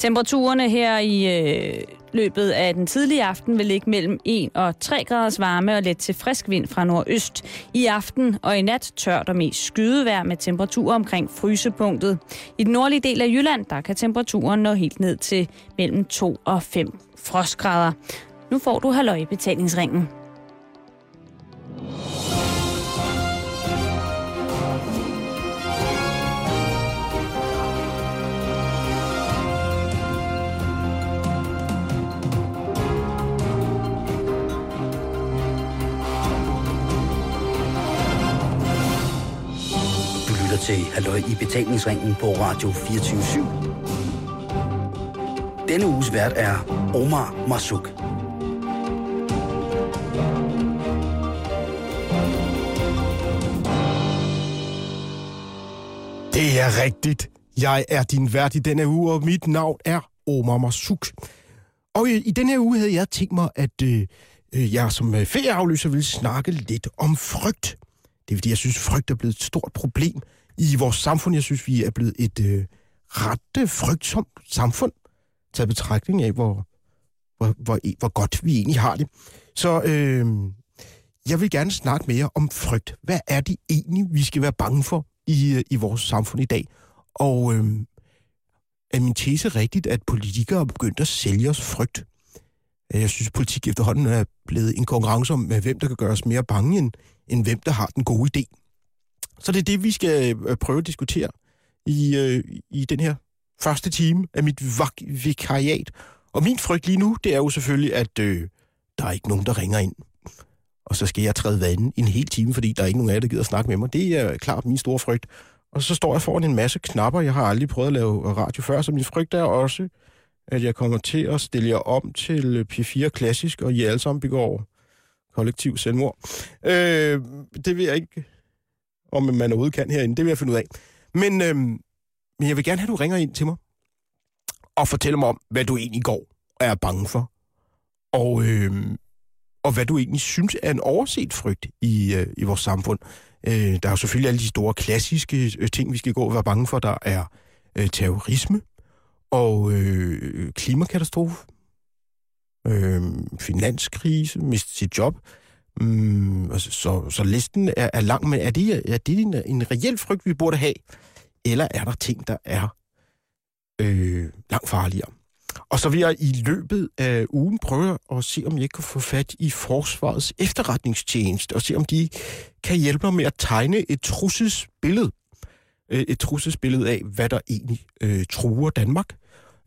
Temperaturerne her i øh, løbet af den tidlige aften vil ligge mellem 1 og 3 graders varme og let til frisk vind fra nordøst. I aften og i nat tørt og mest skydevejr med temperaturer omkring frysepunktet. I den nordlige del af Jylland, der kan temperaturen nå helt ned til mellem 2 og 5 frostgrader. Nu får du halløj betalingsringen. Til Halløj i betalingsringen på Radio 24 Denne uges vært er Omar Masuk. Det er rigtigt. Jeg er din vært i denne uge, og mit navn er Omar Masuk. Og i, i denne her uge havde jeg tænkt mig, at øh, øh jeg som øh, ferieafløser ville snakke lidt om frygt. Det er fordi, jeg synes, frygt er blevet et stort problem i vores samfund. Jeg synes, vi er blevet et øh, ret frygtsomt samfund, taget betragtning af, hvor, hvor, hvor, hvor godt vi egentlig har det. Så øh, jeg vil gerne snakke mere om frygt. Hvad er det egentlig, vi skal være bange for i, øh, i vores samfund i dag? Og øh, er min tese rigtigt, at politikere er begyndt at sælge os frygt? Jeg synes, politik efterhånden er blevet en konkurrence om, hvem der kan gøre os mere bange, end, end hvem der har den gode idé. Så det er det, vi skal øh, prøve at diskutere i, øh, i den her første time af mit vikariat. Og min frygt lige nu, det er jo selvfølgelig, at øh, der er ikke nogen, der ringer ind. Og så skal jeg træde vandet i en hel time, fordi der er ikke nogen af jer, der gider at snakke med mig. Det er klart min store frygt. Og så står jeg foran en masse knapper. Jeg har aldrig prøvet at lave radio før, så min frygt er også, at jeg kommer til at stille jer om til øh, P4 Klassisk, og I alle sammen begår kollektiv selvmord. Øh, det vil jeg ikke, om man overhovedet kan herinde. Det vil jeg finde ud af. Men, øh, men jeg vil gerne have, at du ringer ind til mig og fortæller mig om, hvad du egentlig går og er bange for. Og, øh, og hvad du egentlig synes er en overset frygt i, øh, i vores samfund. Øh, der er jo selvfølgelig alle de store klassiske øh, ting, vi skal gå og være bange for. Der er øh, terrorisme og øh, klimakatastrofe, øh, finanskrise, miste sit job. Mm, altså, så, så listen er, er lang, men er det, er det en, en reel frygt, vi burde have? Eller er der ting, der er øh, langt farligere? Og så vil jeg i løbet af ugen prøve at se, om jeg kan få fat i Forsvarets efterretningstjeneste, og se, om de kan hjælpe mig med at tegne et trusselsbillede. Øh, et trusselsbillede af, hvad der egentlig øh, truer Danmark.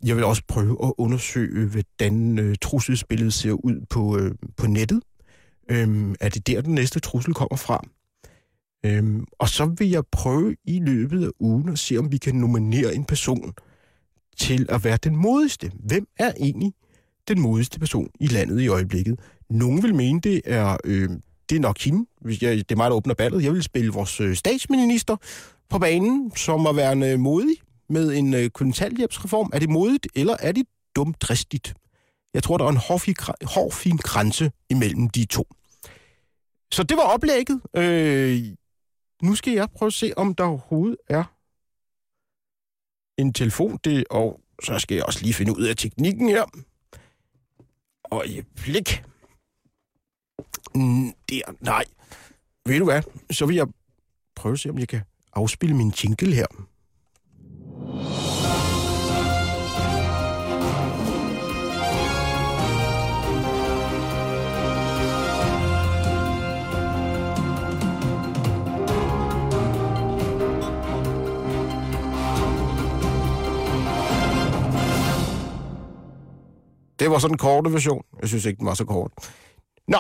Jeg vil også prøve at undersøge, øh, hvordan øh, trusselsbilledet ser ud på, øh, på nettet. Øhm, er det der, den næste trussel kommer fra? Øhm, og så vil jeg prøve i løbet af ugen at se, om vi kan nominere en person til at være den modigste. Hvem er egentlig den modigste person i landet i øjeblikket? Nogen vil mene, det er, øh, det er nok hende. Hvis jeg, det er mig, der åbner ballet. Jeg vil spille vores øh, statsminister på banen, som at være øh, modig med en øh, kontanthjælpsreform. Er det modigt, eller er det dumt dristigt? Jeg tror, der er en hårfin, hårfin grænse imellem de to. Så det var oplægget. Øh, nu skal jeg prøve at se, om der overhovedet er en telefon. Det, og så skal jeg også lige finde ud af teknikken her. Og i blik. Mm, der, nej. Ved du hvad? Så vil jeg prøve at se, om jeg kan afspille min jingle her. Det var sådan en korte version. Jeg synes ikke, den var så kort. Nå,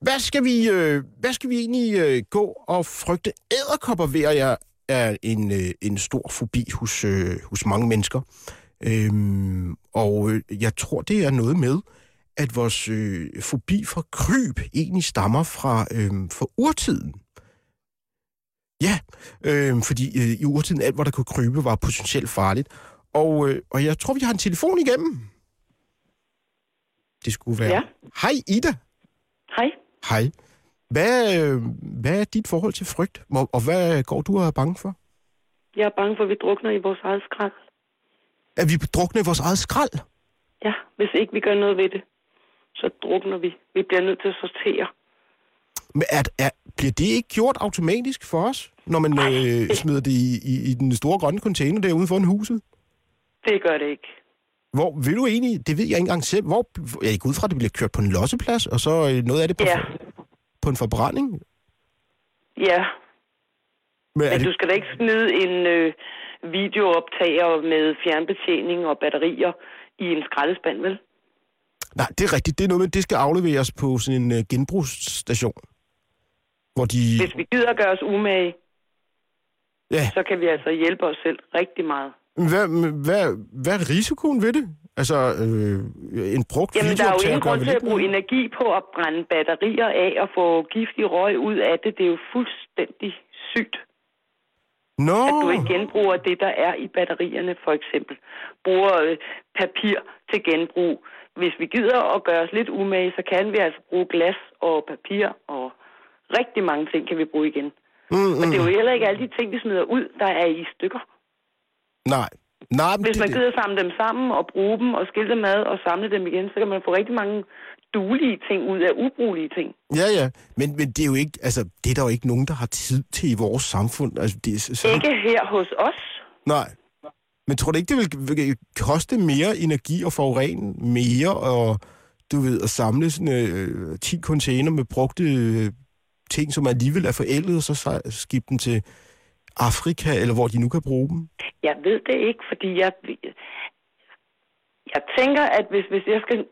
hvad skal vi, øh, hvad skal vi egentlig øh, gå og frygte? Æderkopper ved jeg er en, øh, en stor fobi hos, øh, hos mange mennesker. Øhm, og øh, jeg tror, det er noget med, at vores øh, fobi for kryb egentlig stammer fra, øh, fra urtiden. Ja, øh, fordi øh, i urtiden alt, hvor der kunne krybe, var potentielt farligt. Og, øh, og jeg tror, vi har en telefon igennem. Det skulle være... Ja. Hej, Ida. Hej. Hej. Hvad, øh, hvad er dit forhold til frygt, og, hvad går du og er bange for? Jeg er bange for, at vi drukner i vores eget skrald. At vi drukner i vores eget skrald? Ja, hvis ikke vi gør noget ved det, så drukner vi. Vi bliver nødt til at sortere. Men er, er, bliver det ikke gjort automatisk for os, når man øh, smider det i, i, i den store grønne container der uden for huset? Det gør det ikke. Hvor, vil du egentlig, det ved jeg ikke engang selv, hvor, jeg ikke ud fra, at det bliver kørt på en losseplads, og så øh, noget af det på, Ja. på en forbrænding? Ja, Men men det, du skal da ikke smide en øh, videooptager med fjernbetjening og batterier i en skraldespand, vel? nej, det er rigtigt. Det er noget med, det skal afleveres på sådan en øh, genbrugsstation. Hvor de... Hvis vi gider at gøre os umage, Ja, så kan vi altså hjælpe os selv rigtig meget. Hvad, hvad, hvad er risikoen ved det? Altså, øh, en brugt Jamen, der er jo ingen grund til at bruge energi på at brænde batterier af og få giftig røg ud af det. Det er jo fuldstændig sygt, Nå, at du ikke genbruger det, der er i batterierne, for eksempel. Bruger øh, papir til genbrug. Hvis vi gider at gøre os lidt umage, så kan vi altså bruge glas og papir og rigtig mange ting kan vi bruge igen. mm, mm, Men det er jo heller ikke alle de ting, vi smider ud, der er i stykker. Nej. Nej, men Hvis man det, gider samle dem sammen og bruge dem og skille dem ad og samle dem igen, så kan man få rigtig mange duelige ting ud af ubrugelige ting. Ja, ja. Men, men det er jo ikke, altså, det er der jo ikke nogen, der har tid til i vores samfund. Altså, det er så- sådan, Ikke her hos os. Nej. Men tror du ikke, det vil, koste mere energi og forurene mere, og du ved, at samle sådan øh, 10 container med brugte øh, ting, som alligevel er forældet, og så skibbe dem til Afrika, eller hvor de nu kan bruge dem? Jeg ved det ikke, fordi jeg... Jeg tænker, at hvis, hvis jeg skal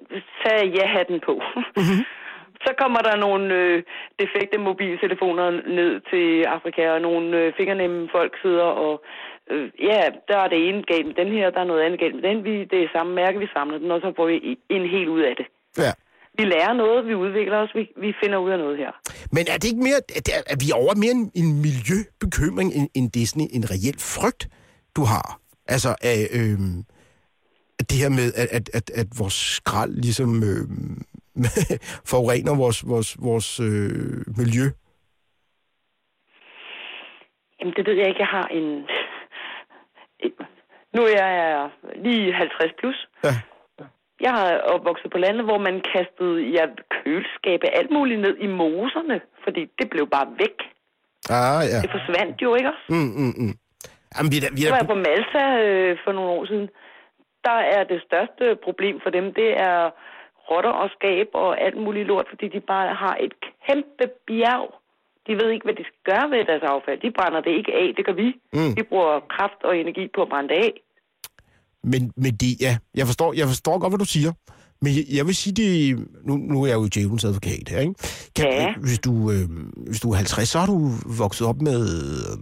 tage ja-hatten på, Mhm. så kommer der nogle øh, defekte mobiltelefoner ned til Afrika, og nogle øh, fingernemme folk sidder og... Øh, ja, der er det ene galt med den her, der er noget andet galt med den. Vi, det er samme mærke, vi samler den, og så får vi en hel ud af det. Ja. Vi lærer noget, vi udvikler os, vi, vi finder ud af noget her. Men er det ikke mere, er, er vi over mere en, en miljøbekymring, end, end sådan en, reel frygt, du har? Altså, af, øh, det her med, at, at, at, at vores skrald ligesom øh, forurener vores, vores, vores øh, miljø. Jamen, det ved jeg ikke. Jeg har en... Nu er jeg lige 50 plus. Ja. Jeg har opvokset på landet, hvor man kastede ja, kølskabe alt muligt ned i moserne, fordi det blev bare væk. Ah, ja. Det forsvandt jo, ikke også? Mm, mm, mm. Jamen, vi er, da- vi er, var jeg da- på Malta øh, for nogle år siden. Der er det største problem for dem, det er rotter og skab og alt muligt lort, fordi de bare har et kæmpe bjerg. De ved ikke, hvad de skal gøre ved deres affald. De brænder det ikke af, det gør vi. Mm. Vi bruger kraft og energi på at brænde det af. Men, men det, ja, jeg forstår, jeg forstår godt, hvad du siger. Men jeg, jeg vil sige, det, nu, nu er jeg jo djævelens advokat her, ikke? Kan, Ja. hvis, du, øh, hvis du er 50, så har du vokset op med øh,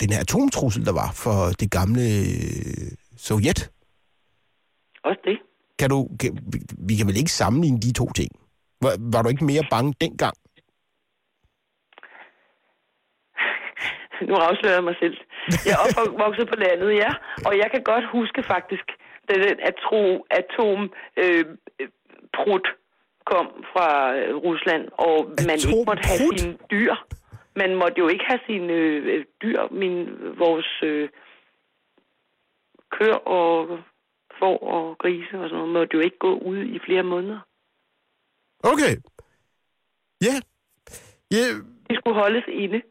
den her atomtrussel, der var for det gamle øh, Sovjet. Også det. Kan du, kan, vi- kan vel ikke sammenligne de to ting? Var, var du ikke mere bange dengang? Nu afslører jeg mig selv. Jeg er opvokset på landet, ja. Og jeg kan godt huske faktisk, da den atro, atom øh, prut kom fra øh, Rusland, og man ikke måtte have sine dyr. Man måtte jo ikke have sine øh, dyr, min, vores øh, køer og får og grise og sådan noget, måtte jo ikke gå ud i flere måneder. Okay. Ja. Ja, De skulle holdes inde.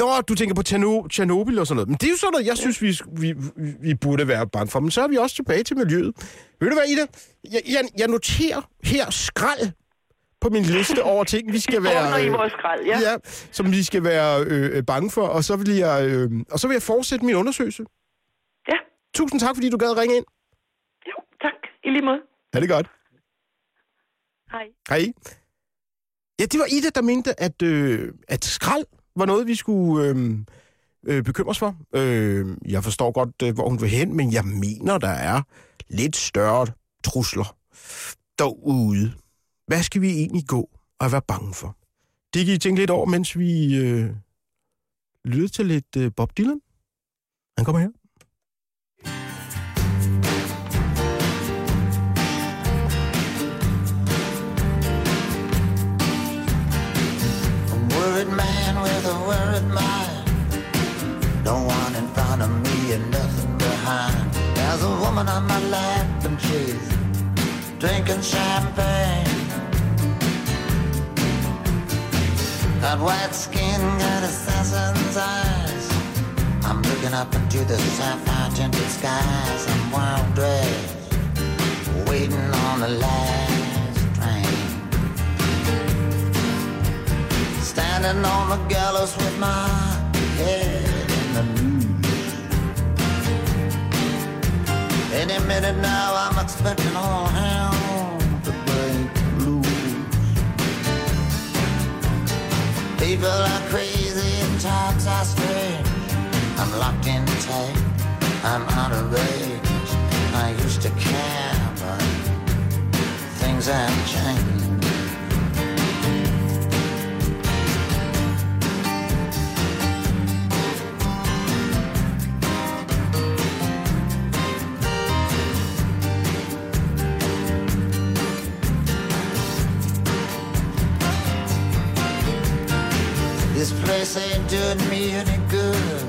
Nå, du tænker på Tjerno- Tjernobyl og sådan noget. Men det er jo sådan noget, jeg synes, vi, vi, vi burde være bange for. Men så er vi også tilbage til miljøet. Ved du hvad, Ida? Jeg, jeg, jeg noterer her skrald på min liste over ting, vi skal være... I øh, vores skrald, ja. ja, som vi skal være øh, øh, bange for. Og så, vil jeg, øh, og så vil jeg fortsætte min undersøgelse. Ja, Tusind tak, fordi du gad ringe ind. jo, tak. I lige måde. Ha' det godt. Hej. Hej. Ja, det var Ida, der mente, at, øh, at skrald var noget, vi skulle øh, øh, bekymre os for. Øh, jeg forstår godt, øh, hvor hun vil hen, men jeg mener, der er lidt større trusler derude. Hvad skal vi egentlig gå og være bange for? Det kan I tænke lidt over, mens vi øh, lytter til lidt øh, Bob Dylan. Han kommer her. Woman on my lap and she's drinking champagne. Got white skin, got assassin's eyes. I'm looking up into the sapphire tinted skies. I'm wild dressed, waiting on the last train. Standing on the gallows with my head Any minute now, I'm expecting all hell to break loose. People are crazy and times are strange. I'm locked in tight, I'm out of range. I used to care, but things have changed. Place ain't doing me any good.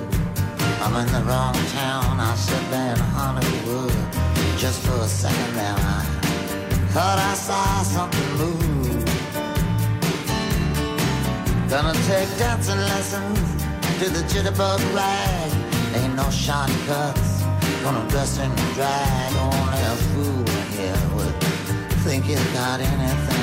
I'm in the wrong town. I said there in Hollywood. Just for a second there, I thought I saw something move. Gonna take dancing lessons to the jitterbug rag. Ain't no shortcuts. Gonna dress in drag. Only a fool here would think he's got anything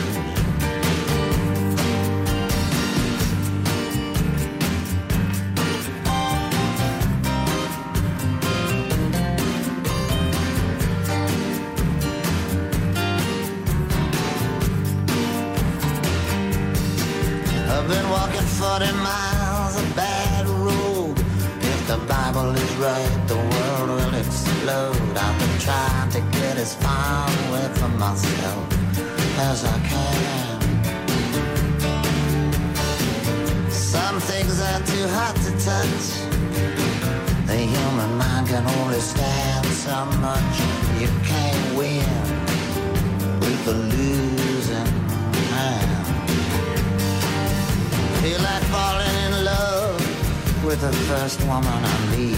First woman I meet.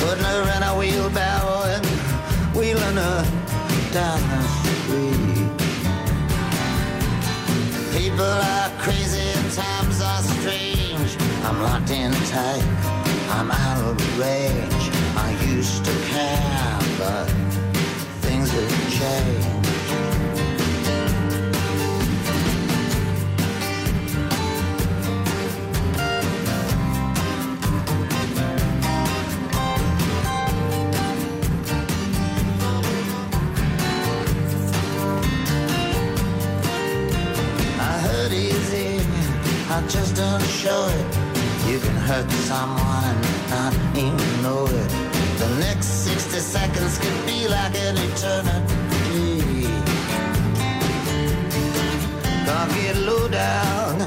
Putting her in a wheelbarrow and wheeling her down the street. People are crazy and times are strange. I'm locked in tight, I'm out of range. I used to 60 seconds could be like an eternity. Gonna get low down,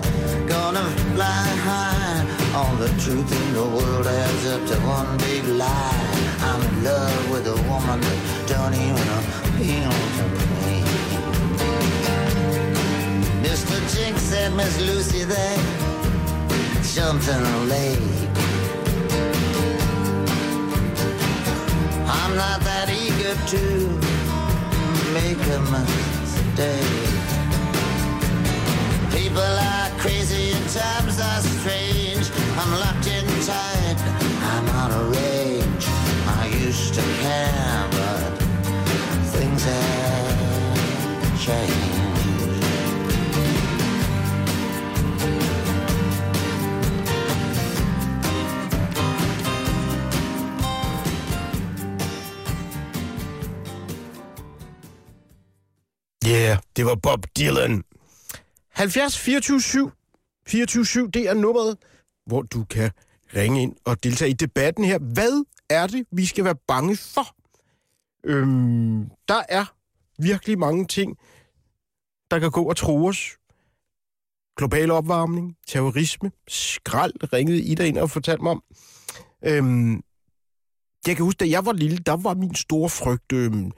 gonna fly high. All the truth in the world adds up to one big lie. I'm in love with a woman that don't even appeal to me. Mr. Jinx said Miss Lucy jumped in a I'm not that eager to make a mistake. People are crazy and times are strange. I'm locked in tight, I'm out of range. I used to care, but things have changed. Det var Bob Dylan. 70 24 7. 24 7, det er nummeret, hvor du kan ringe ind og deltage i debatten her. Hvad er det, vi skal være bange for? Øhm, der er virkelig mange ting, der kan gå og tro os. Global opvarmning, terrorisme, skrald ringede Ida ind og fortalte mig om. Øhm, jeg kan huske, da jeg var lille, der var min store frygt, øhm,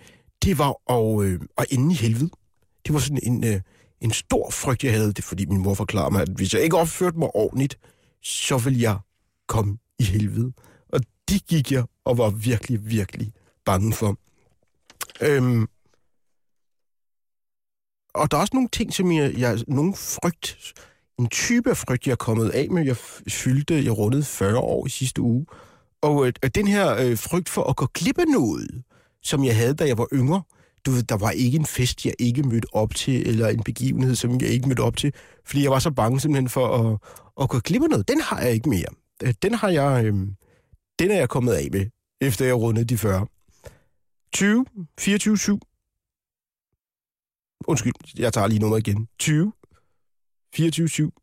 det var at, øh, at ende i helvede. Det var sådan en, øh, en stor frygt, jeg havde. Det fordi min mor forklarede mig, at hvis jeg ikke opførte mig ordentligt, så ville jeg komme i helvede. Og det gik jeg og var virkelig, virkelig bange for. Øhm, og der er også nogle ting, som jeg, jeg nogle frygt, en type af frygt, jeg er kommet af med. Jeg fyldte, jeg rundede 40 år i sidste uge. Og øh, den her øh, frygt for at gå glip af noget, som jeg havde, da jeg var yngre, du ved, der var ikke en fest, jeg ikke mødte op til, eller en begivenhed, som jeg ikke mødte op til, fordi jeg var så bange simpelthen for at, at gå glip af noget. Den har jeg ikke mere. Øh, den har jeg, øh, den er jeg kommet af med, efter jeg rundede de 40. 20, 24, 7. Undskyld, jeg tager lige nummeret igen. 20, 24, 7,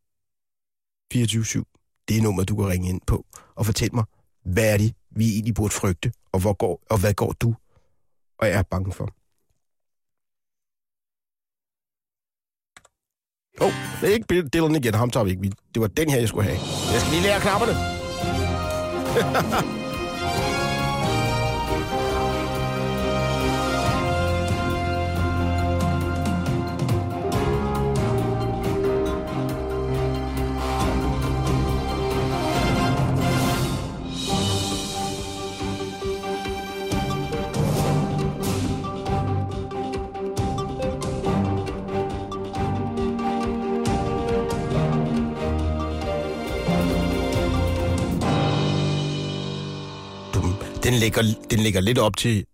24, 7. Det er nummer, du kan ringe ind på og fortælle mig, hvad er det, vi egentlig burde frygte, og, hvor går, og hvad går du og er bange for? Åh, oh, det er ikke Dylan igen, ham tager vi ikke. Det var den her, jeg skulle have. Jeg skal lige lære knapperne. Den ligger, den ligger lidt op til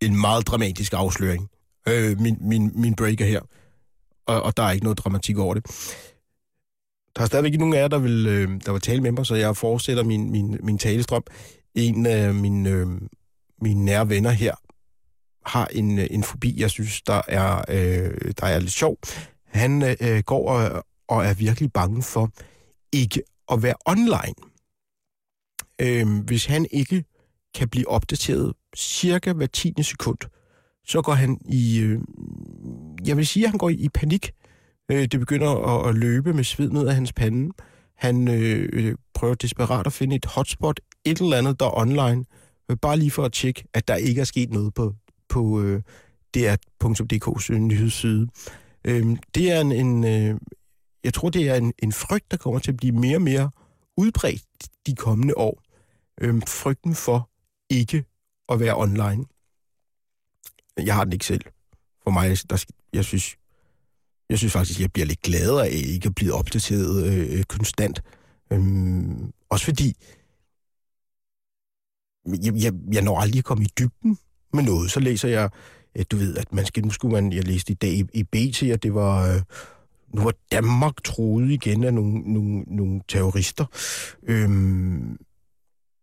en meget dramatisk afsløring. Øh, min, min, min breaker her. Og, og der er ikke noget dramatik over det. Der er stadigvæk ikke nogen af jer, der vil, øh, der vil tale med mig, så jeg fortsætter min, min, min talestrøm. En af mine, øh, mine nære venner her har en, øh, en fobi, jeg synes, der er, øh, der er lidt sjov. Han øh, går og, og er virkelig bange for ikke at være online. Øh, hvis han ikke kan blive opdateret cirka hver 10. sekund, så går han i, øh, jeg vil sige, at han går i panik. Øh, det begynder at, at løbe med sved ned af hans pande. Han øh, øh, prøver desperat at finde et hotspot, et eller andet, der er online, øh, bare lige for at tjekke, at der ikke er sket noget på, på øh, dr.dk's øh, nyhedsside. Øh, det er en, en øh, jeg tror, det er en, en frygt, der kommer til at blive mere og mere udbredt de kommende år. Øh, frygten for ikke at være online. Jeg har den ikke selv. For mig, der, jeg synes, jeg synes faktisk, jeg bliver lidt gladere af ikke at blive opdateret øh, konstant. Øhm, også fordi, jeg, jeg, jeg når aldrig at komme i dybden med noget. Så læser jeg, øh, du ved, at man skal, nu skulle man, jeg læste i dag i, i BT, at det var, øh, nu var Danmark troet igen af nogle, nogle, nogle terrorister, øhm,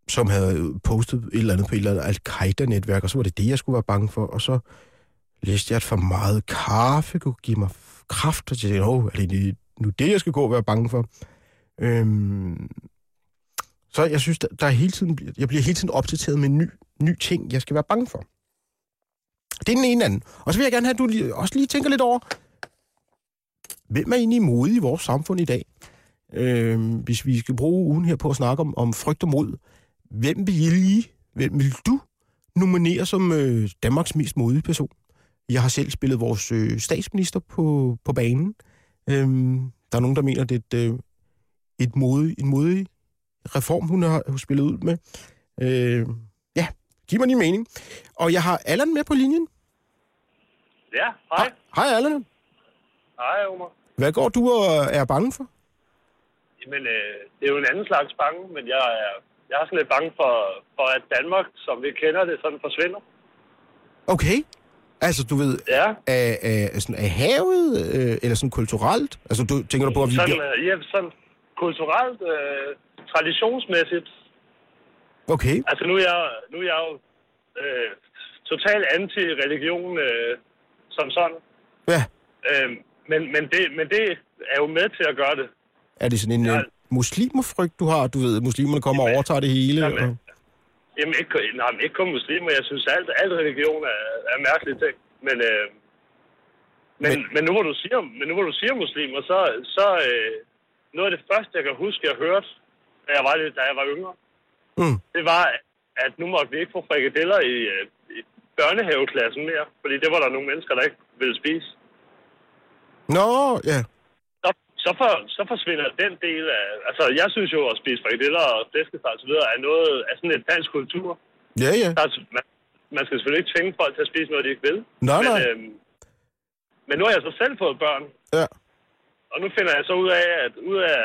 som havde postet et eller andet på et eller andet al-Qaida-netværk, og så var det det, jeg skulle være bange for, og så læste jeg, at for meget kaffe kunne give mig kraft, og så tænkte jeg, åh, er det nu det, jeg skal gå og være bange for? Øhm, så jeg synes, der, der er hele tiden, jeg bliver hele tiden opdateret med ny, ny ting, jeg skal være bange for. Det er den ene anden. Og så vil jeg gerne have, at du lige, også lige tænker lidt over, hvem er egentlig modig i vores samfund i dag? Øhm, hvis vi skal bruge ugen her på at snakke om, om frygt og mod, hvem vil I, hvem vil du nominere som øh, Danmarks mest modige person? Jeg har selv spillet vores øh, statsminister på, på banen. Øhm, der er nogen, der mener, det er et, øh, et modig, en modig reform, hun har, hun spillet ud med. Øh, ja, giv mig din mening. Og jeg har Allan med på linjen. Ja, hej. Hej Allan. Hej, Omar. Hvad går du og er bange for? Jamen, øh, det er jo en anden slags bange, men jeg er, jeg er sådan lidt bange for, for, at Danmark, som vi kender det, sådan forsvinder. Okay. Altså, du ved, Ja, af, af, sådan, af havet, øh, eller sådan kulturelt? Altså, du tænker du på, at vi sådan, bliver... øh, ja, sådan kulturelt, øh, traditionsmæssigt. Okay, Altså, nu er jeg, nu er jeg jo øh, totalt anti-religion øh, som sådan. ja. Øh, men, men, det, men det er jo med til at gøre det. Er det sådan en, Ja. Muslimerfrygt, du har? Du ved, muslimerne kommer og Jamen, overtager det hele. jamen, og... Jamen, ikke, nej, men ikke kun muslimer. Jeg synes, alt, alt religion er, er mærkelige ting. Men, øh, men, Men- men, nu, hvor du siger, men nu hvor du siger muslimer, så, så øh, noget af det første, jeg kan huske, jeg hørte, da jeg var, lidt- da jeg var yngre, Mm. det var, at nu måtte vi ikke få frikadeller i, øh, i børnehaveklassen mere, fordi det var der nogle mennesker, der ikke ville spise. Nå, ja. Så, så, for, så forsvinder den del af... Altså, jeg synes jo, at spise frikadeller og flæskesteg og så videre er noget af sådan en dansk kultur. Ja, ja. Der er, man, man skal selvfølgelig ikke tvinge folk til at spise noget, de ikke vil. Nej, men, nej. Øhm, men nu har jeg så selv fået børn, Ja. og nu finder jeg så ud af, at ud af,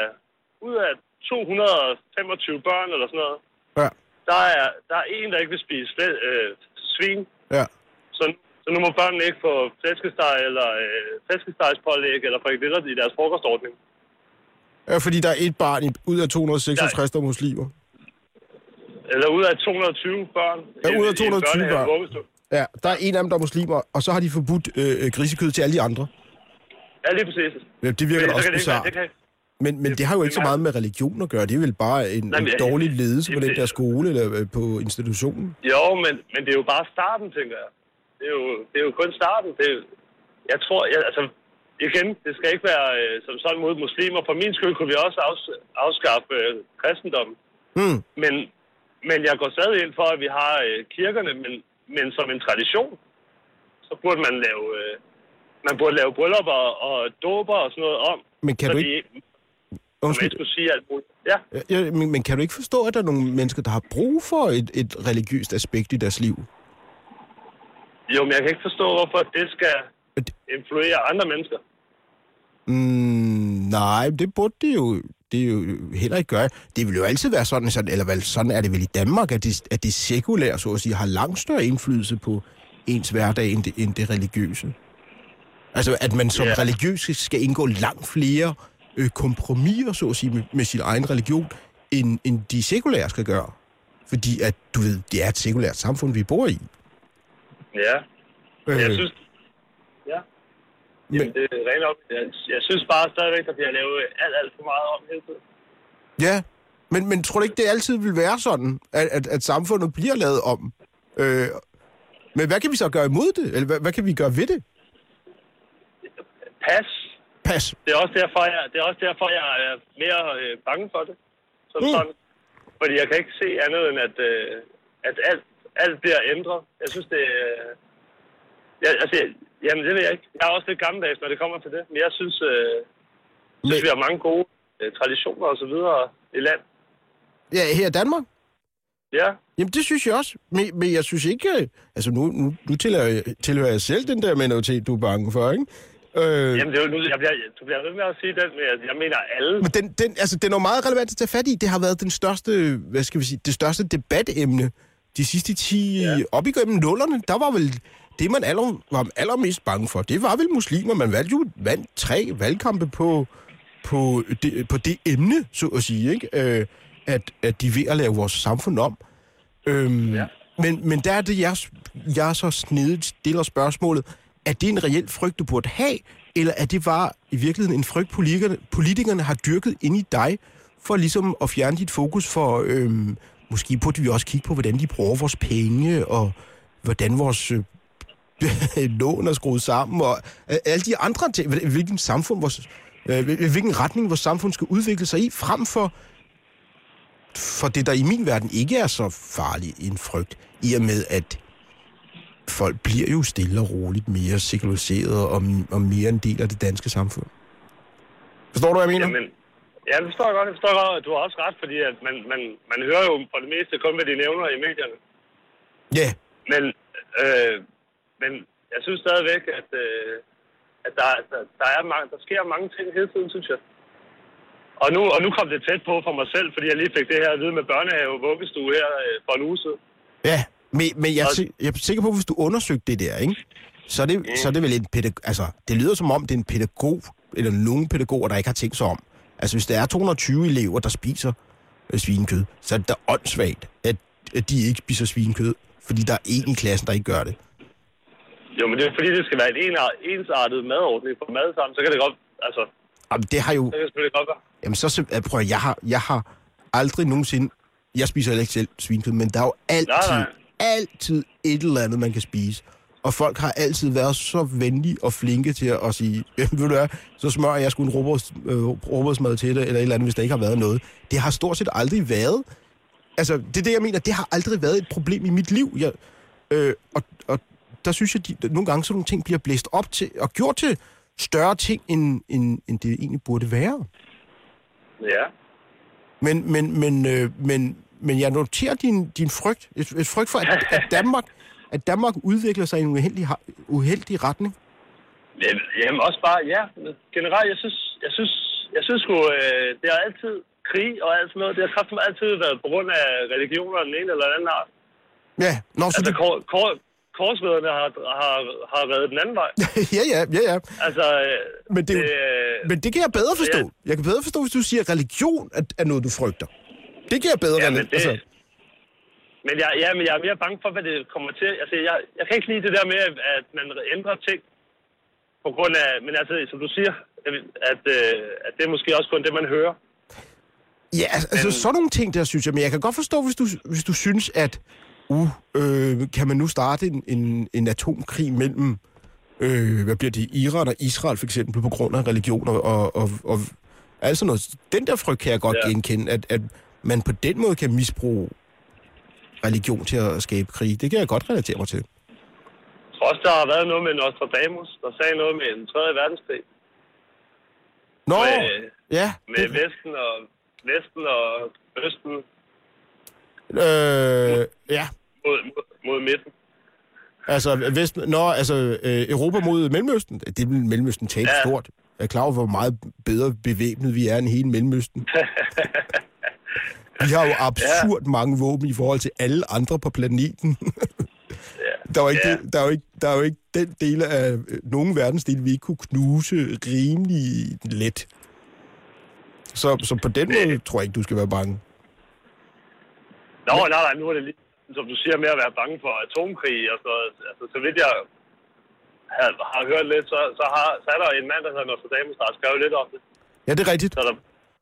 ud af 225 børn eller sådan noget, Ja. der er, der er en, der ikke vil spise flæ- øh, svin. Ja. Så, så nu må børnene ikke få flæskesteg eller øh, flæskestegspålæg eller frikadeller i deres frokostordning. ja, fordi der er et barn i, ud af 266, der er muslimer. Eller ud af 220 børn. Ja, ud af i en 220 børnehave, børn. Ja, der er en af dem, der er muslimer, og så har de forbudt øh, grisekød til alle de andre. Ja, lige præcis. Ja, det virker da Så også bizarrt. det kan, Men, men det har jo ikke så meget med religion at gøre. Det er vel bare en, Nej, en men- dårlig ledelse på den der skole eller øh, på institutionen. Jo, men, men det er jo bare starten, tænker jeg. Det er jo, det er jo kun starten. Det jeg tror, jeg, altså, igen, det skal ikke være øh, som sådan mod muslimer. For min skyld kunne vi også afs, afskaffe øh, kristendommen. Hmm. Men, men jeg går stadig ind for, at vi har øh, kirkerne, men, men som en tradition, så burde man lave, øh, man burde lave bryllupper og dåber og sådan noget om. Men kan du ikke... man Undskyld. ikke skulle sige alt muligt. Ja, Ja, ja, men, men kan du ikke forstå, at der er nogle mennesker, der har brug for et, et religiøst aspekt i deres liv? Jo, men jeg kan ikke forstå, hvorfor det skal influere andre mennesker. Mm, nej, det burde det jo, det jo heller ikke gøre. Det vil jo altid være sådan, sådan eller vel, sådan er det vel i Danmark, at det, at det sekulære, så at sige, har langt større indflydelse på ens hverdag end det, end det religiøse. Altså, at man som Ja. religiøs skal indgå langt flere øh, kompromiser, så at sige, med, med sin egen religion, end, end de sekulære skal gøre. Fordi at, du ved, det er et sekulært samfund, vi bor i. Ja, Øh, jeg synes... Ja, men, Jamen, det er rent op. Jeg, jeg synes bare stadigvæk, der bliver lavet alt, alt for meget om hele tiden. Ja, men, men tror du ikke, det altid vil være sådan, at, at, at samfundet bliver lavet om? Øh, men hvad kan vi så gøre imod det? Eller hvad, hvad kan vi gøre ved det? Pas. Pas. Det er også derfor, jeg, det er også derfor, jeg er mere øh, bange for det. Som mm. sådan. Fordi jeg kan ikke se andet end, at, øh, at alt, alt bliver ændret. Jeg synes, det øh, jeg, altså, jamen, det ved jeg ikke. Jeg er også lidt gammeldags, når det kommer til det. Men jeg synes, øh, Men, synes vi har mange gode øh, traditioner og så videre i land. ja, her i Danmark? Ja, Jamen, det synes jeg også. Men, men jeg synes ikke... øh, Altså, nu, nu, nu tilhører, jeg, tilhører jeg selv den der minoritet, du er bange for, ikke? Øh, Jamen, det er jo nu, jeg bliver, du bliver ved med at sige den, men jeg, jeg mener alle. Men den, den, altså, den er jo meget relevant at tage fat i. Det har været den største, hvad skal vi sige, det største debatemne de sidste 10, ja. op igennem nullerne. Der var vel det, man aller, var allermest bange for. Det var vel muslimer. Man valgte jo vandt tre valgkampe på, på, det, på det emne, så at sige, ikke? Øh, at, at de er ved at lave vores samfund om. Øhm, ja. men, men der er det, jeg, jeg så snedigt stiller spørgsmålet. Er det en reel frygt, du burde have, eller er det bare i virkeligheden en frygt, politikerne, politikerne har dyrket ind i dig, for ligesom at fjerne dit fokus for, øhm, måske burde vi også kigge på, hvordan de bruger vores penge, og hvordan vores øh, lån er skruet sammen, og øh, alle de andre ting, hvilken samfund vores, øh, hvilken retning vores samfund skal udvikle sig i, frem for, for det, der i min verden ikke er så farligt en frygt, i og med, at folk bliver jo stille og roligt mere sekulariseret og, og mere en del af det danske samfund. Forstår du, hvad jeg mener? Jamen, ja, det forstår jeg godt. Jeg forstår godt, at du har også ret, fordi at man, man, man hører jo for det meste kun, hvad de nævner i medierne. Ja, Men, øh, men jeg synes stadigvæk, at, øh, at der, der, der, er mange, der sker mange ting hele tiden, synes jeg. Og nu, og nu kom det tæt på for mig selv, fordi jeg lige fik det her at vide med børnehave og vuggestue her øh, for en uge siden. ja. Men, men jeg, Og- jeg er sikker på, hvis du undersøgte det der, ikke? Så, er det, så er det vel en pædagog... Altså, det lyder som om, det er en pædagog, eller nogle pædagoger, der ikke har tænkt sig om. Altså, hvis der er 220 elever, der spiser øh, svinekød, så er det da åndssvagt, at, at de ikke spiser svinekød, fordi der er en i klassen, der ikke gør det. Jo, men det er fordi, det skal være en ensartet madordning for mad sammen, så kan det godt, altså... Jamen, det har jo... Det kan selvfølgelig godt være. Jamen, så... Prøv jeg har, jeg har aldrig nogensinde... Jeg spiser heller ikke selv svinkød, men der er jo altid, Nej, nej. altid et eller andet, man kan spise. Og folk har altid været så venlige og flinke til at sige, "Jamen, ved du hvad, så smører jeg sgu en robots, øh, robotsmad til det, eller et eller andet, hvis der ikke har været noget. Det har stort set aldrig været. Altså, det er det, jeg mener. Det har aldrig været et problem i mit liv. Jeg, øh, og, og der synes jeg, at nogle gange sådan nogle ting bliver blæst op til, og gjort til større ting, end, end, end det egentlig burde være. Ja. Men, men, men, øh, men, men jeg noterer din, din frygt. Et, et frygt for, at, at, Danmark, at Danmark udvikler sig i en uheldig, uheldig retning. Jamen, også bare, ja. Generelt, jeg synes, jeg synes, jeg synes sgu, øh, det har altid krig og alt sådan noget. Det har kraftigt altid været på grund af religioner den ene eller den anden art. Ja, Nå, så Altså, det, kor, kor, korsvederne har, har, har været den anden vej. ja, ja, ja, ja. Altså, øh, Men det, jo, øh, men det kan jeg bedre forstå. Jeg kan bedre forstå, hvis du siger, at religion er, er noget, du frygter. Det kan jeg bedre Ja, men det, altså, men, jeg, ja, men jeg er mere bange for, hvad det kommer til. Altså, jeg, jeg kan ikke lide det der med, at, man ændrer ting på grund af... Men altså, som du siger, at, øh, at det er måske også kun det, man hører. Ja, altså, altså sådan nogle ting der, synes jeg. Men jeg kan godt forstå, hvis du, hvis du synes, at uh, øh, kan man nu starte en, en, en atomkrig mellem, øh, hvad bliver det, Iran og Israel for eksempel, på grund af religion og, og, og, og altså noget. Den der frygt kan jeg godt. Ja. genkende, at, at man på den måde kan misbruge religion til at skabe krig. Det kan jeg godt relatere mig til. Jeg tror også, der har været noget med Nostradamus, der sagde noget med en 3. verdenskrig. Nå, Med, ja. med Vesten og Vesten og Østen Øh, ja, mod, mod, mod midten. Altså, Vest, nå, altså øh, Europa mod Mellemøsten, det vil Mellemøsten tale ja. Ja. stort. Jeg er klar over, hvor meget bedre bevæbnet vi er end hele Mellemøsten. vi har jo absurd ja. mange våben i forhold til alle andre på planeten. der, er jo ikke, Ja. det, der, er jo ikke, der er jo ikke den del af øh, nogen verdensdel, vi ikke kunne knuse rimelig let. Så, så på den måde tror jeg ikke, du skal være bange. Nå, nej, nej, nu er det lige, som du siger, med at være bange for atomkrig og så. Altså, så vidt jeg har, har hørt lidt, så, så, har, så er der en mand, der hedder Nostradamus, der har skrevet lidt om det. Ja, det er rigtigt. Så der,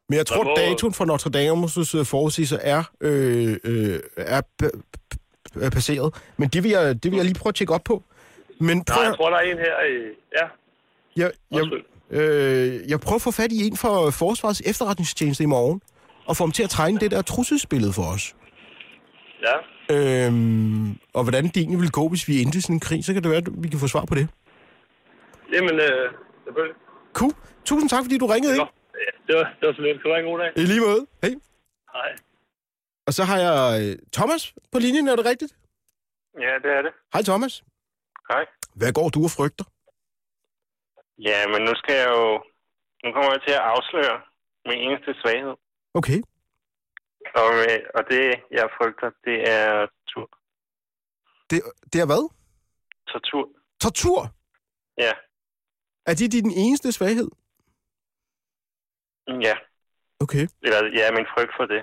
Men jeg tror, må- datoen for Notre Dames' forudsigelser er, øh, øh, er er passeret. Men det vil, jeg, det vil jeg lige prøve at tjekke op på. Men nej, prøv, jeg at- tror, der er en her. Ja, jeg, jeg, øh, jeg prøver at få fat i en for Forsvarets efterretningstjeneste i morgen, og få dem til at tegne det der trusselsbillede for os. Ja, Øhm, og hvordan det egentlig vil gå, hvis vi endte sådan en krig, så kan det være, at vi kan få svar på det. jamen, øh, selvfølgelig. Cool. Tusind tak, fordi du ringede ind. Ja, det var, det var så lidt. Kan du have en god dag? I lige måde. Hej. Hej. Og så har jeg øh, Thomas på linjen, er det rigtigt? Ja, det er det. Hej Thomas. Hej. Hvad går du og frygter? Ja, men nu skal jeg jo... Nu kommer jeg til at afsløre min eneste svaghed. Okay. Og, med, og det, jeg frygter, det er tur. Det, det er hvad? Tortur. Tortur? Ja. Er det din eneste svaghed? Ja. Okay. Eller, ja, min frygt for det.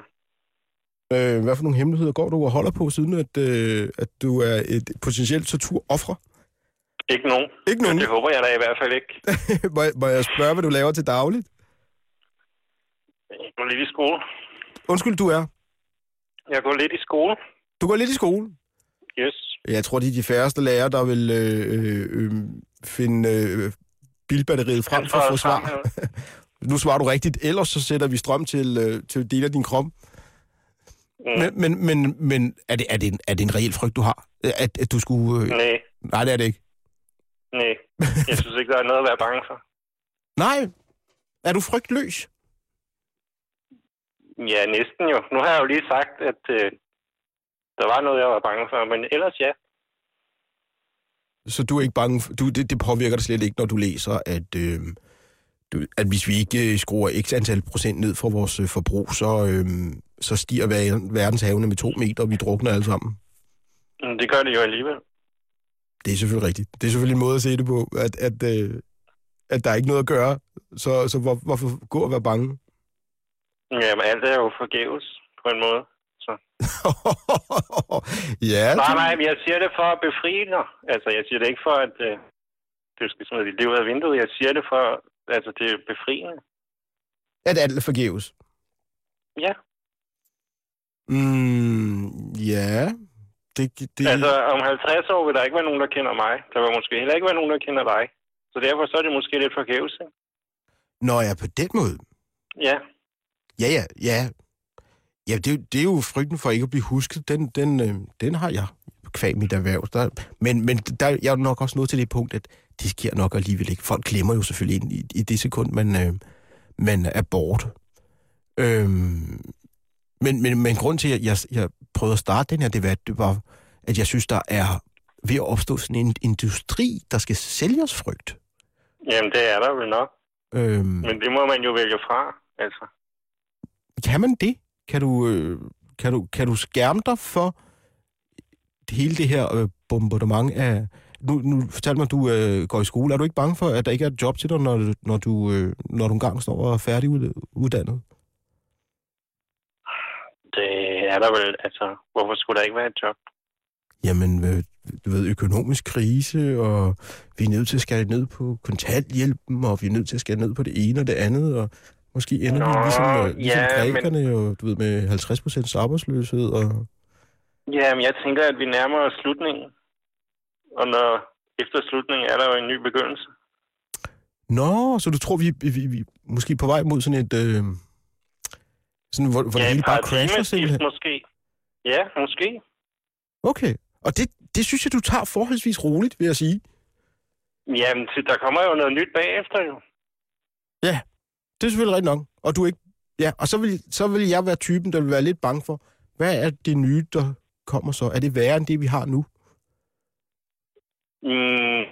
Øh, hvad for nogle hemmeligheder går du og holder på, siden at, øh, at du er et potentielt torturoffre? Ikke nogen. Ikke nogen. Men det håber jeg da i hvert fald ikke. må, må jeg spørge, hvad du laver til dagligt? Jeg går lidt i skole. Undskyld, du er. Jeg går lidt i skole. Du går lidt i skole. Yes. Jeg tror, det er de færreste lærere, der vil øh, øh, øh, finde øh, bilbatteriet frem for at få svar. Nu svarer du rigtigt, ellers så sætter vi strøm til, øh, til del af din krop. Mm. Men, men, men, men er, det, er, det en, er det en reel frygt, du har? At, at du skulle... Øh... Nej, Nej, det er det ikke. nej. Jeg synes ikke, der er noget at være bange for. Nej. Er du frygtløs? Ja, næsten jo. Nu har jeg jo lige sagt, at øh, der var noget, jeg var bange for. Men ellers ja. Så du er ikke bange for, du, det, det påvirker dig slet ikke, når du læser, at, øh, at hvis vi ikke øh, skruer x antal procent ned for vores øh, forbrug, så, øh, så stiger ver- verdenshavene med to meter, og vi drukner alle sammen. Men Det gør det jo alligevel. Det er selvfølgelig rigtigt. Det er selvfølgelig en måde at se det på, at, at, øh, at der er ikke noget at gøre. Så, så hvor, hvorfor gå og være bange? Jamen, alt er jo forgæves på en måde. Så. ja, Nej, nej, jeg siger det for at befri dig. Altså, jeg siger det ikke for, at øh, du skal smide dit liv ud af vinduet. Jeg siger det for, altså, det er befriende. At alt er forgæves? Ja. Mm, ja. Det, det, Altså, om 50 år vil der ikke være nogen, der kender mig. Der vil måske heller ikke være nogen, der kender dig. Så derfor så er det måske lidt forgæves, ikke? Jeg er på den måde? Ja. Ja, ja, ja. Ja, det, det er jo frygten for ikke at blive husket. Den, den, øh, den har jeg kvæg mit erhverv. Der, men men der, jeg er nok også nået til det punkt, at det sker nok alligevel ikke. Folk glemmer jo selvfølgelig ind i, i det sekund, man, øh, man er bort. Øhm, men, men, men grund til, at jeg, jeg prøvede at starte den her debat, det var, at jeg synes, der er ved at opstå sådan en industri, der skal sælge os frygt. Jamen, det er der vel nok. Øhm, Men det må man jo vælge fra, altså. Kan man det? Kan du, øh, kan du, kan du skærme dig for hele det her øh, bombardement af... Nu, nu fortæl mig, at du øh, går i skole. Er du ikke bange for, at der ikke er et job til dig, når, når, du, øh, når du engang står og er færdiguddannet? Det er der vel, altså. Hvorfor skulle der ikke være et job? Jamen, øh, du ved, økonomisk krise, og vi er nødt til at skære ned på kontanthjælpen, og vi er nødt til at skære ned på det ene og det andet, og måske ender vi Nå, ligesom, øh, ligesom ja, men- grækerne, og, du ved, med 50 procents arbejdsløshed, og... Ja, men jeg tænker, at vi nærmer os slutningen. Og når efter slutningen er der jo en ny begyndelse. Nå, så du tror, vi, vi, vi, måske på vej mod sådan et... Øh, sådan, hvor, hvor ja, det hele bare crasher simpelthen? måske. Ja, måske. Okay. Og det, det synes jeg, du tager forholdsvis roligt, vil jeg sige. Jamen, der kommer jo noget nyt bagefter jo. Ja, det er selvfølgelig rigtigt nok. Og du er ikke... Ja, og så vil, så vil jeg være typen, der vil være lidt bange for, hvad er det nye, der kommer så? Er det værre end det, vi har nu? Mm,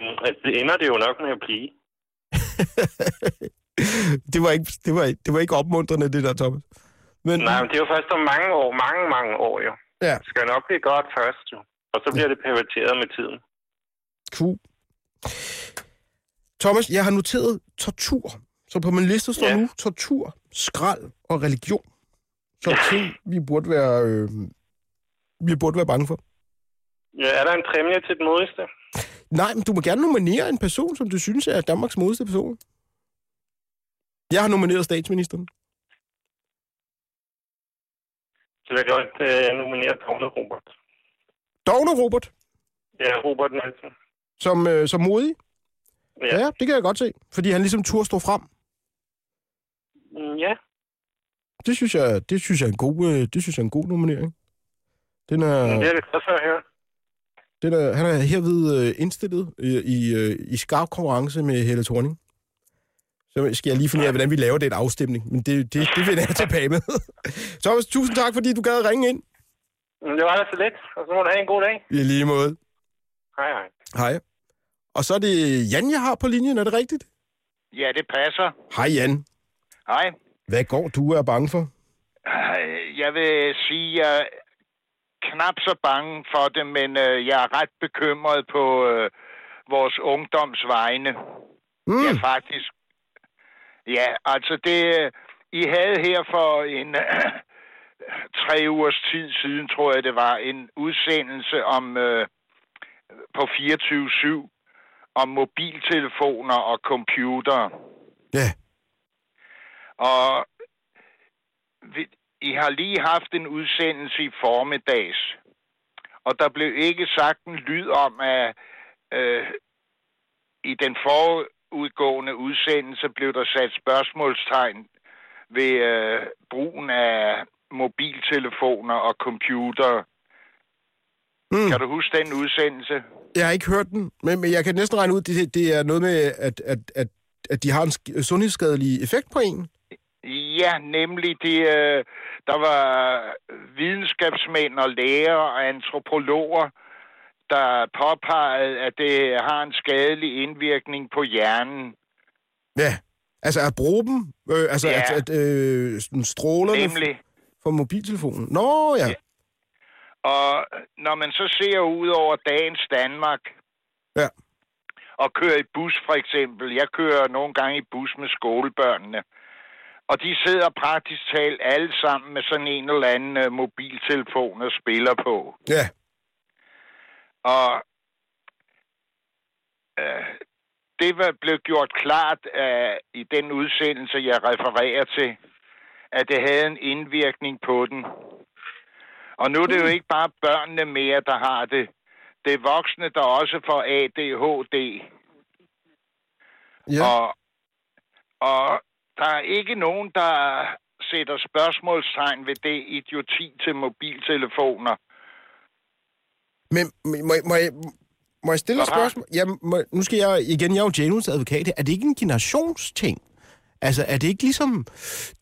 det ender det jo nok med at blive. det, var ikke, det, var, det var ikke opmuntrende, det der, Thomas. Men, Nej, men det er jo først om mange år, mange, mange år jo. Ja. Det skal nok blive godt først jo. Og så bliver det perverteret med tiden. Cool. Thomas, jeg har noteret tortur. Så på min liste står Ja. nu tortur, skrald og religion. Så ting, vi burde være, øh, vi burde være bange for. Ja, er der en præmie til den modigste? Nej, men du må gerne nominere en person, som du synes er Danmarks modigste person. Jeg har nomineret statsministeren. Så vil jeg godt øh, nominere Paule Robert. Dogne Robert, Ja, Robert Nielsen. som, øh, som modig. Ja. Ja. ja, det kan jeg godt se. Fordi han ligesom turde stå frem. Mm, ja. Det synes jeg, det synes jeg er en god, øh, det synes jeg er en god nominering. Den er, det er det godt for at høre. den er, han er herved øh, indstillet i, i, øh, i skarp konkurrence med Helle Thorning. Så skal jeg lige finde ud af, hvordan vi laver den afstemning. Men det, det, det vender jeg tilbage med. Thomas, tusind tak, fordi du gad at ringe ind. Det var da så lidt, og så må du have en god dag. I lige måde. Hej, hej. Hej. Og så er det Jan, jeg har på linjen, er det rigtigt? Ja, det passer. Hej Jan. Hej. Hvad går du er bange for? Øh, Jeg vil sige, jeg er knap så bange for det, men øh, jeg er ret bekymret på øh, vores ungdoms vegne. Mm. Ja, faktisk. Ja, altså det... øh, I havde her for en øh, tre ugers tid siden, tror jeg det var, en udsendelse om øh, på 24-7 om mobiltelefoner og computere. Ja. Og vi, I har lige haft en udsendelse i formiddags, og der blev ikke sagt en lyd om, at øh, i den forudgående udsendelse blev der sat spørgsmålstegn ved øh, brugen af mobiltelefoner og computere. Mm. Kan du huske den udsendelse? Jeg har ikke hørt den, men, men jeg kan næsten regne ud, det, det er noget med, at, at, at, at de har en sk- sundhedsskadelig effekt på en. Ja, nemlig det, øh, der var videnskabsmænd og læger og antropologer, der påpegede, at det har en skadelig indvirkning på hjernen. Ja. Altså at bruge dem, øh, altså Ja. at, at øh, strålerne Nemlig. fra mobiltelefonen. Nå ja. Ja. Og når man så ser ud over dagens Danmark, Ja. og kører i bus for eksempel, jeg kører nogle gange i bus med skolebørnene, og de sidder praktisk talt alle sammen med sådan en eller anden øh, mobiltelefon og spiller på. Ja. Og øh, det var blevet gjort klart uh, i den udsendelse, jeg refererer til, at det havde en indvirkning på den. Og nu er det jo ikke bare børnene mere, der har det. Det er voksne, der også får ADHD. Ja. Og, og der er ikke nogen, der sætter spørgsmålstegn ved det idioti til mobiltelefoner. Men må, jeg- må, jeg, må jeg stille et spørgsmål? Ja, må, nu skal jeg igen, jeg er jo Janus advokat. Er det ikke en generationsting? Altså, er det ikke ligesom,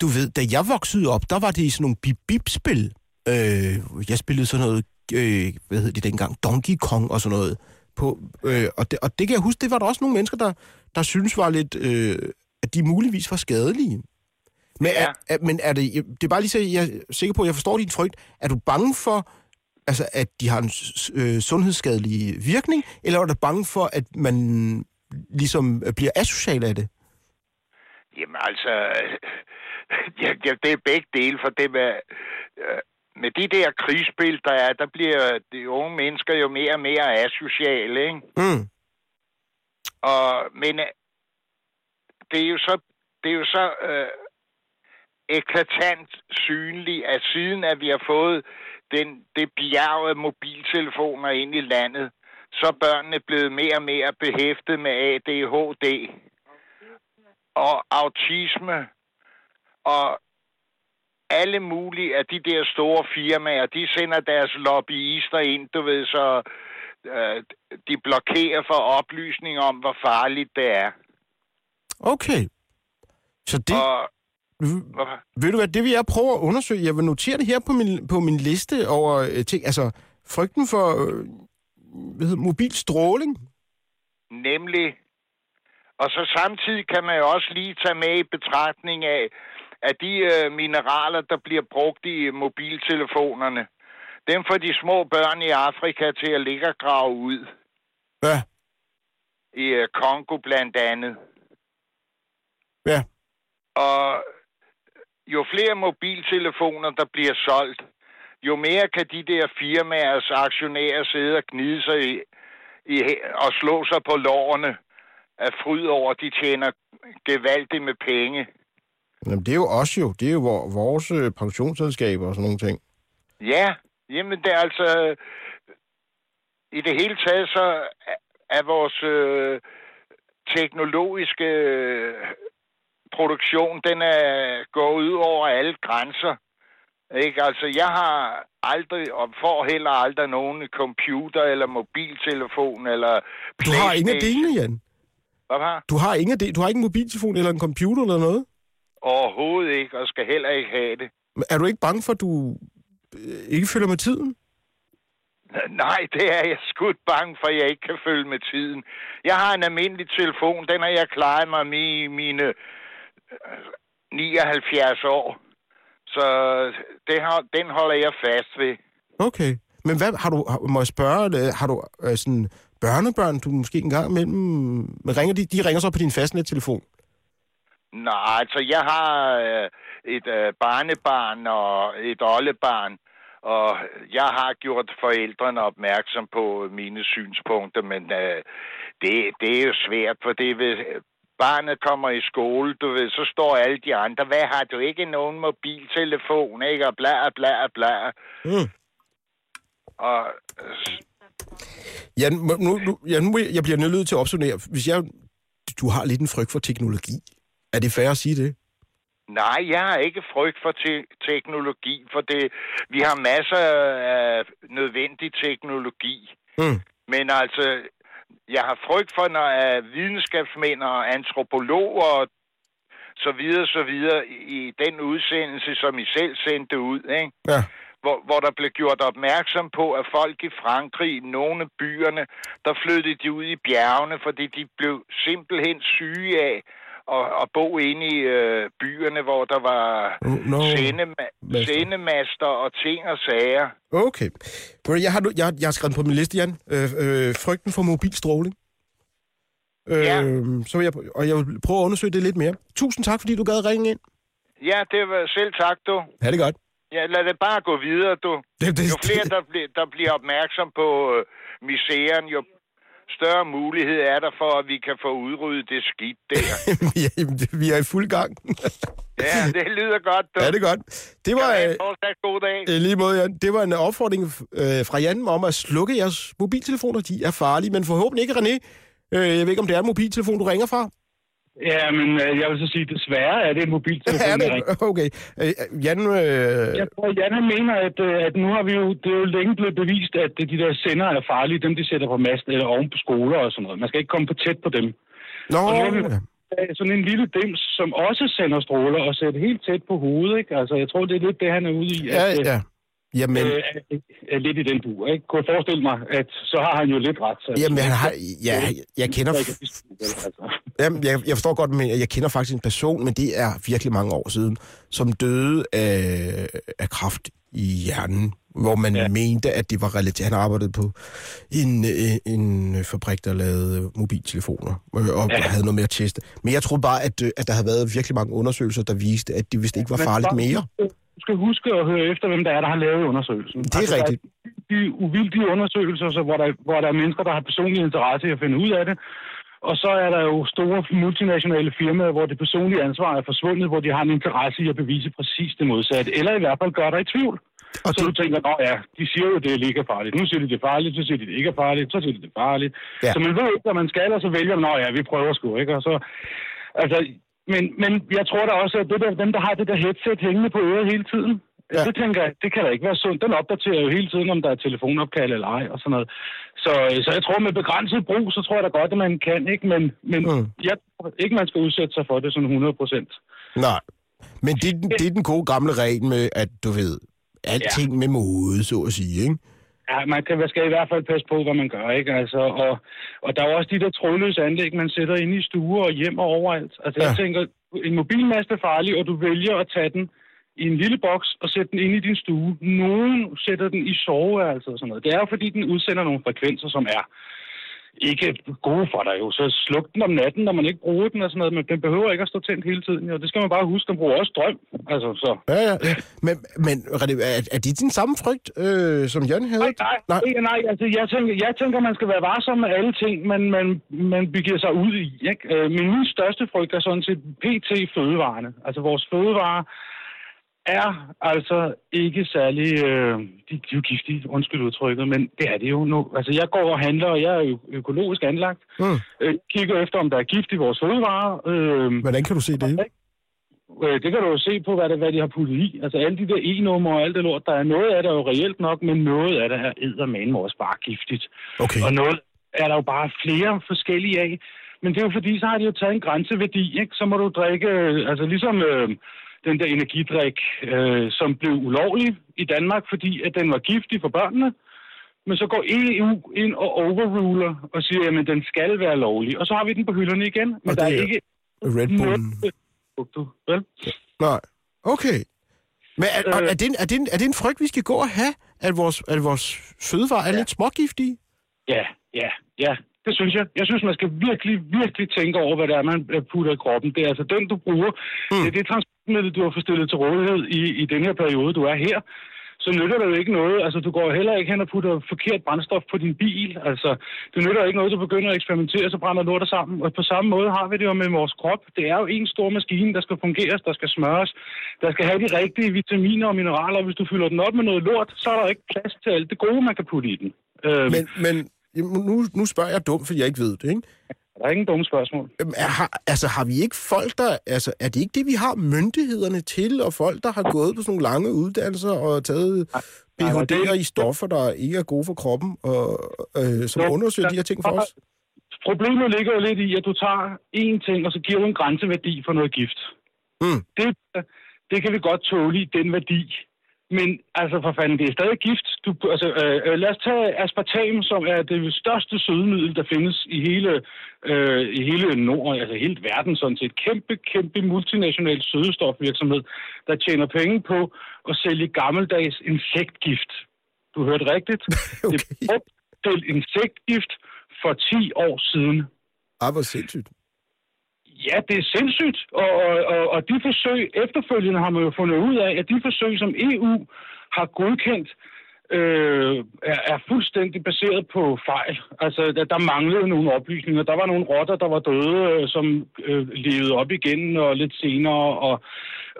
du ved, da jeg voksede op, der var det i sådan nogle bip-bip-spil. Øh, jeg spillede sådan noget, øh, hvad hed det dengang, Donkey Kong og sådan noget. På, øh, og, det, og det kan jeg huske, det var der også nogle mennesker, der, der synes var lidt, øh, at de muligvis var skadelige. Men, Ja. er, er, men er det, det er bare lige så, jeg er sikker på, at jeg forstår din frygt. Er du bange for, altså, at de har en øh, sundhedsskadelig virkning, eller er du bange for, at man ligesom øh, bliver asocial af det? Jamen altså, ja, ja, det er begge dele, for det med, øh, med de der krigsspil, der er, der bliver de unge mennesker jo mere og mere asociale, ikke? Mm. Og, men øh, det er jo så, det er jo så øh, eklatant synligt, at siden at vi har fået den, det bjerg af mobiltelefoner ind i landet, så er børnene blevet mere og mere behæftet med ADHD og autisme og alle mulige af de der store firmaer, de sender deres lobbyister ind, du ved, så øh, de blokerer for oplysning om, hvor farligt det er. Okay. Så det, Og, v- ved du hvad, det vil jeg prøve at undersøge. Jeg vil notere det her på min, på min liste over øh, ting. Altså, frygten for øh, hvad hedder, mobil stråling. Nemlig. Og så samtidig kan man jo også lige tage med i betragtning af, at de øh, mineraler, der bliver brugt i mobiltelefonerne, dem får de små børn i Afrika til at ligge og grave ud. Ja. I øh, Kongo blandt andet. Ja. Og jo flere mobiltelefoner, der bliver solgt, jo mere kan de der firmaers aktionærer sidde og gnide sig i, i, og slå sig på lårene af fryd over, at de tjener gevaldigt med penge. Jamen, det er jo også jo. Det er jo vor- vores øh, pensionsselskaber og sådan nogle ting. Ja, jamen det er altså... I det hele taget så er- vores øh, teknologiske produktion, den er gået ud over alle grænser. Ikke? Altså, jeg har aldrig, og får heller aldrig nogen computer eller mobiltelefon eller Du har ingen af delene, Jan. Hvad har? Du har ingen af det. Du har ikke en mobiltelefon eller en computer eller noget. Overhovedet ikke, og skal heller ikke have det. Men Er du ikke bange for, at du øh, ikke følger med tiden? Nej, det er jeg skudt bange for, at jeg ikke kan følge med tiden. Jeg har en almindelig telefon, den har jeg klaret mig med i mine 79 år. Så det har, den holder jeg fast ved. Okay. Men hvad har du, må jeg spørge, øh, har du øh, sådan børnebørn, du måske en gang imellem, men ringer de, de ringer så på din fastnettelefon? Nej, altså jeg har øh, et øh, barnebarn og et oldebarn, og jeg har gjort forældrene opmærksom på mine synspunkter, men øh, det, det er jo svært, for det ved, barnet kommer i skole, du ved, så står alle de andre, hvad har du ikke nogen mobiltelefon, ikke, og bla, bla, bla. Mm. Og må- nu, nu, ja, nu jeg bliver nødt til at opsummere. Hvis jeg, du har lidt en frygt for teknologi. Er det fair at sige det? Nej, jeg har ikke frygt for te- teknologi, for det, vi har masser af nødvendig teknologi. Mm. Men altså, jeg har frygt for, når uh, videnskabsmænd og antropologer og så videre, så videre, i, i den udsendelse, som I selv sendte ud, ikke? Ja. Hvor, hvor der blev gjort opmærksom på, at folk i Frankrig, i nogle af byerne, der flyttede de ud i bjergene, fordi de blev simpelthen syge af at, at bo inde i øh, byerne, hvor der var Oh, no. sendema- Master. sendemaster og ting og sager. Okay. Jeg har, jeg, jeg har skrevet på min liste, Jan. Øh, øh, frygten for mobilstråling. Øh, Ja. så jeg, og jeg vil prøve at undersøge det lidt mere. Tusind tak, fordi du gad ringe ind. Ja, det var selv tak, du. Ha' det godt. Ja, lad det bare gå videre, du. Det, det, Jo flere, der, bliver, der bliver opmærksom på øh, misæren, jo, større mulighed er der for, at vi kan få udryddet det skidt der. er, vi er i fuld gang. ja, det lyder godt. Du. ja, det er godt. Det var, Ja, øh, god dag. i lige måde, Jan, det var en opfordring øh, fra Jan om at slukke jeres mobiltelefoner. De er farlige, men forhåbentlig ikke, René. Øh, jeg ved ikke, om det er en mobiltelefon, du ringer fra. Ja, men øh, jeg vil så sige, desværre er det en mobiltelefon. er det? Okay. Øh, Jan, øh, Jeg tror, Jan mener, at, øh, at nu har vi jo, det er jo længe blevet bevist, at de der sender er farlige, dem de sætter på mast eller oven på skoler og sådan noget. Man skal ikke komme på tæt på dem. Nå, Og nu øh, sådan en lille dims, som også sender stråler og sætter helt tæt på hovedet, ikke? Altså, jeg tror, det er lidt det, han er ude i. ja, at, øh, ja. Jamen, Øh, er, lidt i den bur, ikke? Kunne jeg forestille mig, at så har han jo lidt ret. Så jamen han har, ja, jeg kender... Altså. Jamen, jeg, jeg forstår godt, men jeg kender faktisk en person, men det er virkelig mange år siden, som døde af, af kraft i hjernen, hvor man ja. Mente, at det var relateret. Han arbejdede på en, en, en fabrik, der lavede mobiltelefoner, øh, og ja. Havde noget mere at teste. Men jeg troede bare, at, øh, at der havde været virkelig mange undersøgelser, der viste, at det vist ikke var farligt mere. Du skal huske at høre efter, hvem der er, der har lavet undersøgelsen. Det er rigtigt. Der er de uvildige undersøgelser, så hvor, der, hvor der er mennesker, der har personlig interesse i at finde ud af det. Og så er der jo store multinationale firmaer, hvor det personlige ansvar er forsvundet, hvor de har en interesse i at bevise præcis det modsatte. Eller i hvert fald gøre dig i tvivl. Og Så du tænker, nå ja, de siger jo, det er ikke er farligt. Nu siger de, det er farligt, så siger de, det ikke er farligt, så siger de, det er farligt. Ja. Så man ved ikke, hvad man skal, og så vælger man, nå ja, vi prøver sgu, ikke? Og så, altså, men, men jeg tror da også, at det der, dem, der har det der headset hængende på øret hele tiden, Ja. det tænker jeg, det kan da ikke være sundt. Den opdaterer jo hele tiden, om der er telefonopkald eller ej, og sådan noget. Så, så jeg tror, med begrænset brug, så tror jeg da godt, at man kan, ikke? Men, men Mm. jeg tror ikke, man skal udsætte sig for det sådan 100 procent. Nej, men det, er den- det er den gode gamle regel med, at du ved, alting ja. med mode, så at sige, ikke? Ja, man kan, man skal i hvert fald passe på, hvad man gør, ikke? Altså, og, og der er også de der trådløse anlæg, man sætter ind i stuer og hjem og overalt. Altså. Ja. jeg tænker, en mobilmast er farlig, og du vælger at tage den i en lille boks og sætte den ind i din stue. Nogen sætter den i soveværelset og sådan noget. Det er jo, fordi den udsender nogle frekvenser, som er ikke gode for dig jo. Så sluk den om natten, når man ikke bruger den og sådan noget, men den behøver ikke at stå tændt hele tiden. Jo. Det skal man bare huske, den bruger også strøm. Altså, så Ja, ja. Men, men er, er det din samme frygt, øh, som Jan havde? Nej, nej, nej. Ikke, nej altså, jeg, tænker, jeg tænker, man skal være varsom med alle ting, man, man, man begiver sig ud i. Ikke? Øh, Men min største frygt er sådan set PT fødevarene. Altså vores fødevarer er altså ikke særlig... Øh, de, de er jo giftige, undskyld udtrykket, men det er det jo nu. Altså jeg går og handler, og jeg er jo økologisk anlagt. Mm. Øh, kigger efter, om der er gift i vores fødevarer. Øh, Hvordan kan du se det? Øh, det kan du jo se på, hvad, det, hvad de har puttet i. Altså alle de der e-numre og alt det lort, der er noget af det er jo reelt nok, men noget af det er eddermame også bare giftigt. Okay. Og noget er der jo bare flere forskellige af. Men det er jo fordi, så har de jo taget en grænseværdi, ikke? Så må du drikke, øh, altså ligesom øh, den der energidrik, øh, som blev ulovlig i Danmark, fordi at den var giftig for børnene. Men så går EU ind og overruler og siger, at den skal være lovlig. Og så har vi den på hylderne igen. Men Og der er er ikke Red Bull. noget vel? Nej. Okay. Men er, Øh. er, er, det en, er, det en, er det en frygt, vi skal gå og have, at vores, at vores fødevarer er Ja. lidt smågiftige? Ja, ja, ja. Det synes jeg. Jeg synes, man skal virkelig, virkelig tænke over, hvad det er, man putter i kroppen. Det er altså den, du bruger. Mm. Det er det transportmiddel, du har fået stillet til rådighed i, i den her periode, du er her. Så nytter det jo ikke noget. Altså, du går heller ikke hen og putter forkert brændstof på din bil. Altså, det nytter ikke noget, du begynder at eksperimentere, så brænder lortet sammen. Og på samme måde har vi det jo med vores krop. Det er jo en stor maskine, der skal fungeres, der skal smøres, der skal have de rigtige vitaminer og mineraler. Hvis du fylder den op med noget lort, så er der ikke plads til alt det gode, man kan putte i den. Øhm. Men, men nu, nu spørger jeg dumt, fordi jeg ikke ved det, ikke? Der er ingen dumme spørgsmål. Øhm, Er, har, altså, har vi ikke folk, der... Altså, er det ikke det, vi har myndighederne til, og folk, der har gået på sådan nogle lange uddannelser og taget nej, PhD'er det- i stoffer, der ikke er gode for kroppen, og øh, som Ja, undersøger ja. de her ting for os? Problemet ligger jo lidt i, at du tager én ting, og så giver du en grænseværdi for noget gift. Mm. Det, det kan vi godt tåle i den værdi. Men altså for fanden, det er stadig gift. Du, altså, øh, øh, lad os tage aspartam, som er det største sødemiddel, der findes i hele, øh, i hele Norden, altså hele verden sådan set. Kæmpe, kæmpe multinational sødestofvirksomhed, der tjener penge på at sælge gammeldags insektgift. Du hørte rigtigt. Okay. Det er brugt til insektgift for 10 år siden. Ah, hvor sindssygt. Ja, det er sindssygt, og, og, og, de forsøg, efterfølgende har man jo fundet ud af, at de forsøg, som EU har godkendt, øh, er, er fuldstændig baseret på fejl. Altså, der, der manglede nogle oplysninger. Der var nogle rotter, der var døde, øh, som øh, levede op igen og lidt senere, og,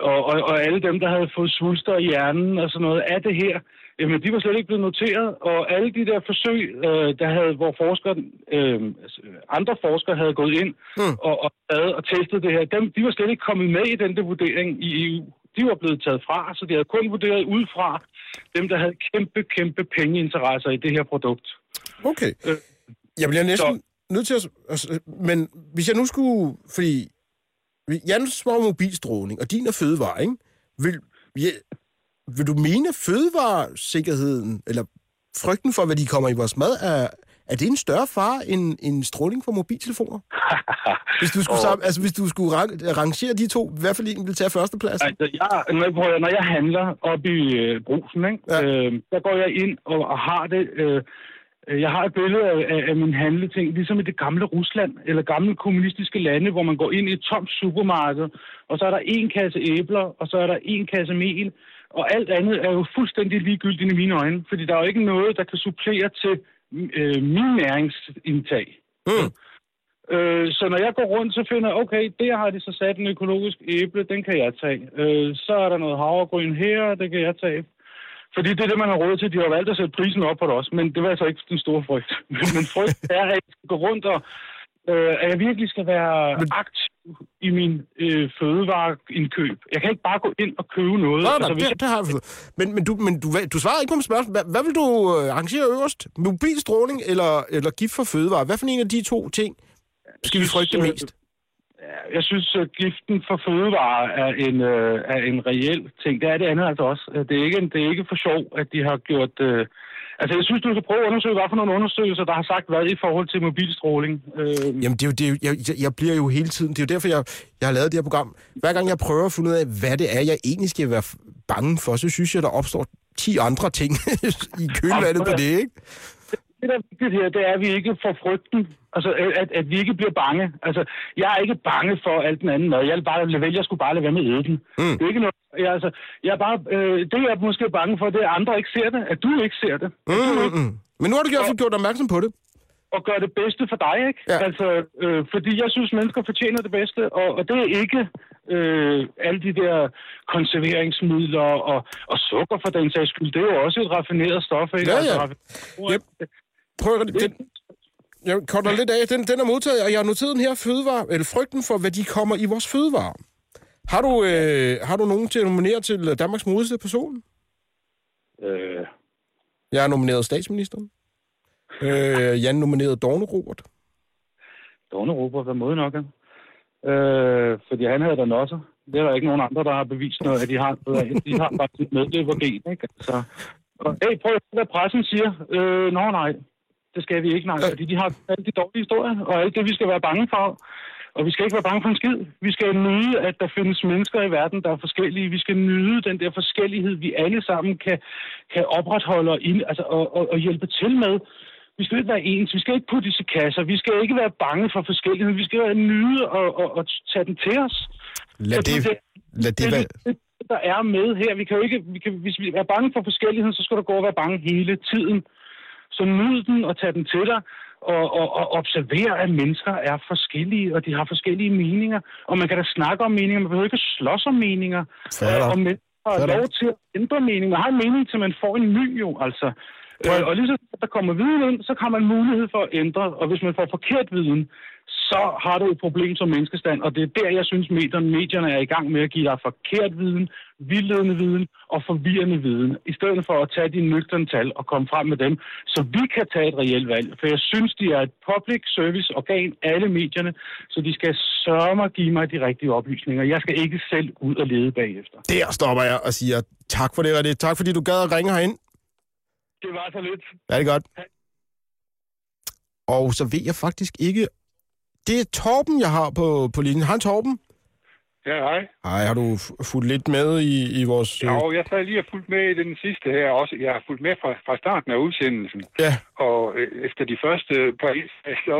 og, og, og alle dem, der havde fået svulster i hjernen og sådan noget af det her, jamen, de var slet ikke blevet noteret, og alle de der forsøg, øh, der havde, hvor forskere, øh, altså, andre forskere havde gået ind Mm. og, og, og testet det her, dem, de var slet ikke kommet med i den der vurdering i EU. De var blevet taget fra, så de havde kun vurderet ud fra dem, der havde kæmpe, kæmpe pengeinteresser i det her produkt. Okay. Øh, Jeg bliver næsten nødt til at... Men hvis jeg nu skulle... Fordi Jans små mobilstråling, og din er fødevare, ikke? Vil, ja, vil du mene, fødevaresikkerheden, eller frygten for, hvad de kommer i vores mad, er, er det en større fare end, end stråling fra mobiltelefoner? hvis du skulle, sammen, altså, hvis du skulle rang, rangere de to, hvad for en vil tage førstepladsen? Altså, jeg, når, jeg, når jeg handler op i øh, brusen, ikke? Ja. Øh, der går jeg ind og, og har det... Øh, jeg har et billede af, af, af mine handleting, ligesom i det gamle Rusland, eller gamle kommunistiske lande, hvor man går ind i et tomt supermarked, og så er der en kasse æbler, og så er der en kasse mel, og alt andet er jo fuldstændig ligegyldigt i mine øjne, fordi der er jo ikke noget, der kan supplere til øh, min næringsindtag. Mm. Øh, så når jeg går rundt, så finder jeg, okay, der har de så sat en økologisk æble, den kan jeg tage. Øh, så er der noget havregryn her, det kan jeg tage. Fordi det er det, man har råd til. De har valgt at sætte prisen op på det også, men det var altså ikke den store frygt. men frygt er, at jeg skal gå rundt og øh, at jeg virkelig skal være aktiv i min øh, fødevareindkøb. Jeg kan ikke bare gå ind og købe noget. Nå, nej, altså, det, det har fået. Men, men, du, men du, du svarer ikke på mit spørgsmål. Hvad, hvad vil du øh, arrangere øverst? Mobilstråling eller, eller gift for fødevare? Hvad for en af de to ting skal vi frygte øh, mest? Ja, Jeg synes, at giften for fødevare er en, øh, er en reel ting. Det er det andet altså også. Øh, Det er ikke, det er ikke for sjov, at de har gjort... Øh... Altså, jeg synes, du skal prøve at undersøge, hvad for nogle undersøgelser, der har sagt hvad i forhold til mobilstråling. Øh... Jamen, det er jo, det er jo, jeg, jeg- bliver jo hele tiden... Det er jo derfor, jeg, jeg har lavet det her program. Hver gang jeg prøver at finde ud af, hvad det er, jeg egentlig skal være bange for, så synes jeg, der opstår 10 andre ting i kølvandet på det, ikke? Det, der er vigtigt her, det er, at vi ikke får frygten. Altså, at, at vi ikke bliver bange. Altså, jeg er ikke bange for alt den anden mad. Jeg vil bare lade vælge, jeg skulle bare lade være med at æde den. Mm. Det er ikke noget... Jeg, altså, jeg er bare... Øh, det, jeg er måske bange for, det er, at andre ikke ser det. At du ikke ser det. At du Mm, ikke mm, mm. Men nu har du gjort, gjort opmærksom på det. og gøre det bedste for dig, ikke? Ja. Altså, øh, fordi jeg synes, mennesker fortjener det bedste, og, og det er ikke øh, alle de der konserveringsmidler og, og sukker for den sags skyld. Det er jo også et raffineret stof, ikke? Ja, ja. Altså, Yep. Prøv at... Den, jeg korter lidt af. Den, den er modtaget, og jeg har noteret den her fødevare, eller frygten for, hvad de kommer i vores fødevare. Har du, øh, har du nogen til at nominere til Danmarks modigste person? Øh, Jeg har nomineret statsministeren. Øh, Jan nomineret Dorne Robert. Dorne Robert var måde nok, ja. øh, fordi han havde da også. Det er der ikke nogen andre, der har bevist noget, at de har af. De har faktisk et medlevergen, ikke? Altså, og, hey, prøv at hvad pressen siger. Øh, nå, nej, det skal vi ikke, nej. Fordi de har alle de dårlige historier, og alt det, vi skal være bange for. Og vi skal ikke være bange for en skid. Vi skal nyde, at der findes mennesker i verden, der er forskellige. Vi skal nyde den der forskellighed, vi alle sammen kan, kan opretholde og, ind, altså, og, og, og hjælpe til med. Vi skal ikke være ens. Vi skal ikke putte i kasser. Vi skal ikke være bange for forskellighed. Vi skal nyde og, og, og tage den til os. Lad det, lad det det, være... det, der er med her. Vi kan jo ikke, vi kan, hvis vi er bange for forskelligheden, så skal du gå og være bange hele tiden. Så nyd den og tag den til dig, og, og, og observere, at mennesker er forskellige, og de har forskellige meninger. Og man kan da snakke om meninger, man behøver ikke slås om meninger. Og mennesker har lov til at ændre mening. Man har en mening, til man får en ny jo, altså. Øh, og lige så der kommer viden ind, så har man mulighed for at ændre. Og hvis man får forkert viden, så har du et problem som menneskestand. Og det er der, jeg synes, medierne, medierne er i gang med at give dig forkert viden, vildledende viden og forvirrende viden. I stedet for at tage de nøgterne tal og komme frem med dem, så vi kan tage et reelt valg. For jeg synes, de er et public service organ, alle medierne, så de skal sørge mig at give mig de rigtige oplysninger. Jeg skal ikke selv ud og lede bagefter. Der stopper jeg og siger tak for det, René. Tak fordi du gad at ringe herind. Det var så lidt. Ja, det er godt. Og så ved jeg faktisk ikke... Det er Torben, jeg har på, på linjen. Hej, Torben. Ja, hej. Hej, har du fulgt lidt med i, i vores... øh, Jo, jeg sad lige og fulgt med i den sidste her også. Jeg har fulgt med fra, fra starten af udsendelsen. Ja. Og øh, efter de første par så,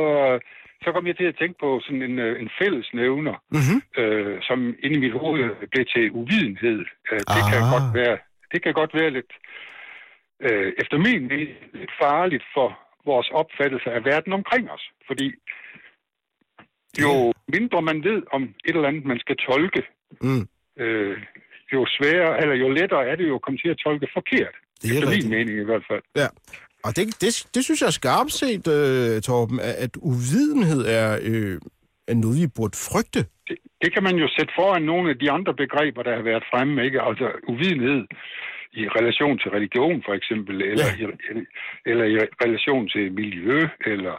så kom jeg til at tænke på sådan en, øh, en fælles nævner, Mm-hmm. øh, som inde i mit hoved blev til uvidenhed. Det, kan Ah. godt være, det kan godt være lidt øh, efter min mening lidt farligt for vores opfattelse af verden omkring os. Fordi jo mindre man ved om et eller andet, man skal tolke, Mm. øh, jo sværere, eller jo lettere er det jo at komme til at tolke forkert. Det er Efter rigtigt. min mening i hvert fald. Ja. Og det, det, det synes jeg er skarpt set, øh, Torben, at, uvidenhed er, øh, er noget, vi burde frygte. Det, det kan man jo sætte foran nogle af de andre begreber, der har været fremme, ikke? Altså uvidenhed i relation til religion, for eksempel, eller, ja. i, eller i relation til miljø, eller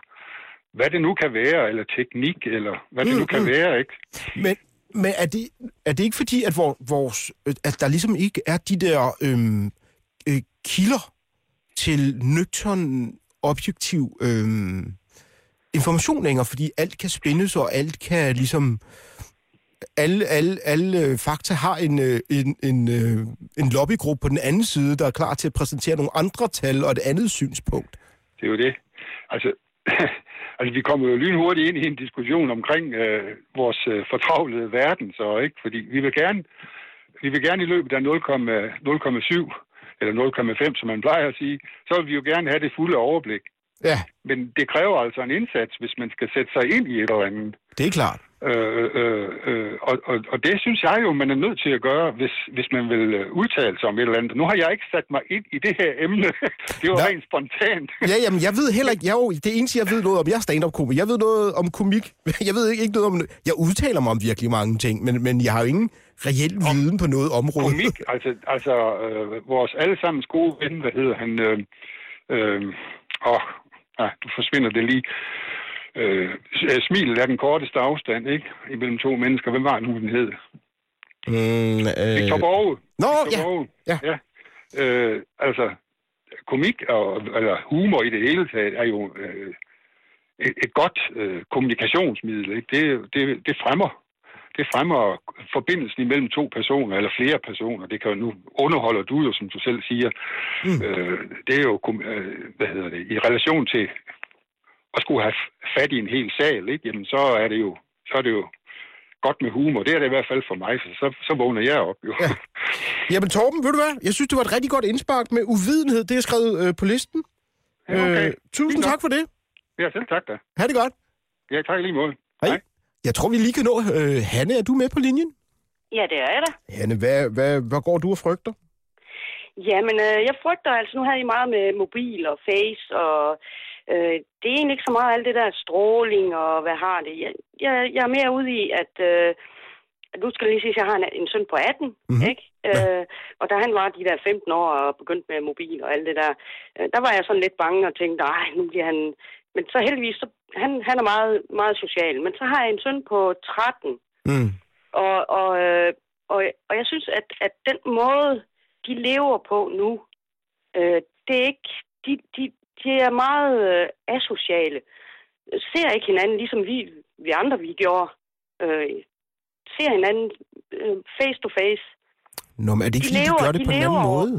hvad det nu kan være, eller teknik, eller hvad det Mm, nu kan mm. være, ikke? Men, men er, det, er det ikke fordi, at, vor, vores, at der ligesom ikke er de der øhm, øh, kilder til nøgtern, objektiv øhm, information længere, fordi alt kan spindes, og alt kan ligesom... Alle, alle, alle øh, fakta har en, øh, en, en, øh, en lobbygruppe på den anden side, der er klar til at præsentere nogle andre tal og et andet synspunkt. Det er jo det. Altså, altså vi kommer jo lynhurtigt ind i en diskussion omkring øh, vores øh, fortravlede verden, så ikke? Fordi vi vil gerne, vi vil gerne i løbet af 0,7 eller 0,5, som man plejer at sige, så vil vi jo gerne have det fulde overblik. Ja, Men det kræver altså en indsats, hvis man skal sætte sig ind i et eller andet. det er klart. Øh, øh, øh, og, og, og det synes jeg jo, man er nødt til at gøre, hvis, hvis man vil øh, udtale sig om et eller andet. Nu har jeg ikke sat mig ind i det her emne. det var Nå. rent spontant. Ja, jamen, jeg ved heller ikke... Jeg jo, det eneste, jeg ved noget om, jeg er stand-up-komiker. Jeg ved noget om komik. Jeg ved ikke, ikke noget om... Jeg udtaler mig om virkelig mange ting, men, men jeg har jo ingen reel viden på noget område. Komik, altså, altså øh, vores allesammens gode ven, hvad hedder han? Øh, øh, åh, ah, du forsvinder det lige. Øh, smilet er den korteste afstand, ikke? Imellem to mennesker. Hvem var nu, den hed? Mm, øh... Victor Borge. Nå, Victor ja. Borge. Ja. ja. Øh, altså, komik og, eller humor i det hele taget er jo øh, et, et godt øh, kommunikationsmiddel. Ikke? Det, det, det fremmer det fremmer forbindelsen imellem to personer, eller flere personer. Det kan jo nu underholder du jo, som du selv siger. Mm. Øh, det er jo, øh, hvad hedder det, i relation til at skulle have fat i en hel sal, ikke? Jamen, så er det jo, så er det jo godt med humor. Det er det i hvert fald for mig, så, så, så vågner jeg op. Jo. Ja. Jamen Torben, ved du hvad? Jeg synes, det var et rigtig godt indspark med uvidenhed. Det er skrevet øh, på listen. Ja, okay. Øh, tusind tak for det. Ja, selv tak da. Ha' det godt. Ja, tak lige måde. Hej. Jeg tror, vi lige kan nå... Øh, Hanne, er du med på linjen? Ja, det er jeg da. Hanne, hvad, hvad, hvad går du og frygter? Jamen, øh, jeg frygter altså, nu havde I meget med mobil og face, og øh, det er egentlig ikke så meget alt det der stråling og hvad har det. Jeg, jeg, jeg er mere ude i, at øh, nu skal jeg lige sige, at jeg har en, en søn på 18, mm-hmm. ikke? Øh, og da han var de der 15 år og begyndte med mobil og alt det der, øh, der var jeg sådan lidt bange og tænkte, ej, nu bliver han... Men så heldigvis, så, han, han er meget, meget social. Men så har jeg en søn på 13, Mm. og, og, øh, og, og jeg synes, at, at den måde, de lever på nu, øh, det er ikke... De, de, de er meget øh, asociale. Ser ikke hinanden, ligesom vi, vi andre vi gjorde. Øh, ser hinanden øh, face to face. Nå, men er det ikke, De fordi lever- de gør det de på en anden over- måde?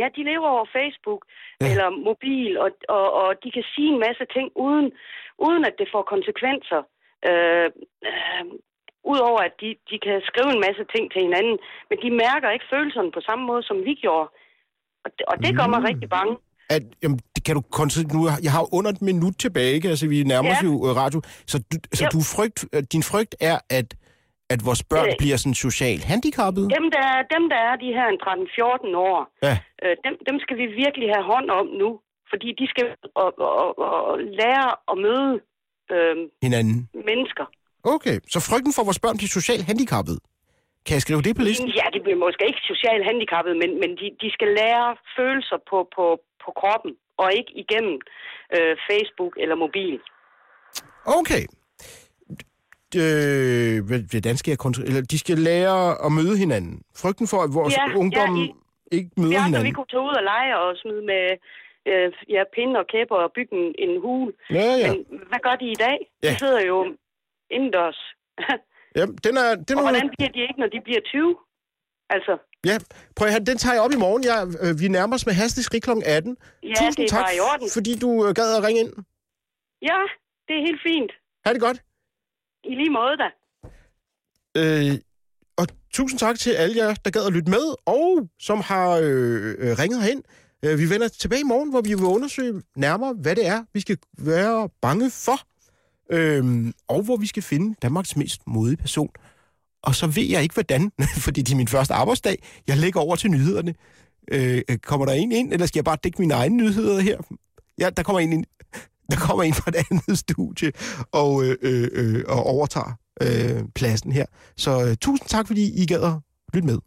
Ja, de lever over Facebook ja. eller mobil, og, og, og de kan sige en masse ting, uden, uden at det får konsekvenser. Øh, øh, Udover at de, de kan skrive en masse ting til hinanden, men de mærker ikke følelserne på samme måde, som vi gjorde. Og det, og det gør mig Mm. rigtig bange. At, jamen, det kan du koncentrere nu. Jeg har under et minut tilbage, ikke? altså vi nærmer os Ja. jo øh, radio. Så, du, så Jo. du frygt, øh, din frygt er, at, at vores børn Øh. bliver sådan socialt handicappede? Dem, der, er- dem, der er de her en 13-14 år, Ja. øh, dem, dem skal vi virkelig have hånd om nu. Fordi de skal og, og, og lære at møde øh, Hinanden. mennesker. Okay, så frygten for, at vores børn bliver socialt handicappede. Kan jeg skrive det på listen? Ja, de bliver måske ikke socialt handicappede, men, men de, de skal lære følelser på, på, på kroppen, og ikke igennem øh, Facebook eller mobil. Okay. Øh, hvordan skal jeg kontrollere? Eller de skal lære at møde hinanden. Frygten for, at vores Ja, ungdom ja, i- ikke Vi møder andre, vi hinanden. kunne tage ud og lege og smide med øh, ja, pinde og kæpper og bygge en, en hule. Ja, ja. Men hvad gør de i dag? Ja. De sidder jo indendørs. Ja, den er, den og hvordan bliver de ikke, når de bliver 20? Altså, ja, prøv at høre, den tager jeg op i morgen. Jeg, øh, vi nærmer os med hastig skrig kl. 18. Ja, Tusind det er tak, bare i orden. fordi du øh, gad at ringe ind. ja, det er helt fint. Ha' det godt. I lige måde da. Øh, og tusind tak til alle jer, der gad at lytte med, og som har øh, øh, ringet herind. Øh, vi vender tilbage i morgen, hvor vi vil undersøge nærmere, hvad det er, vi skal være bange for. Øhm, og hvor vi skal finde Danmarks mest modige person. Og så ved jeg ikke, hvordan, fordi det er min første arbejdsdag. Jeg lægger over til nyhederne. Øh, øh, kommer der en ind, eller skal jeg bare dække mine egne nyheder her? Ja, der kommer en ind. Der kommer en fra et andet studie og, øh, øh, øh, og overtager øh, pladsen her. Så øh, tusind tak, fordi I gad at lytte med.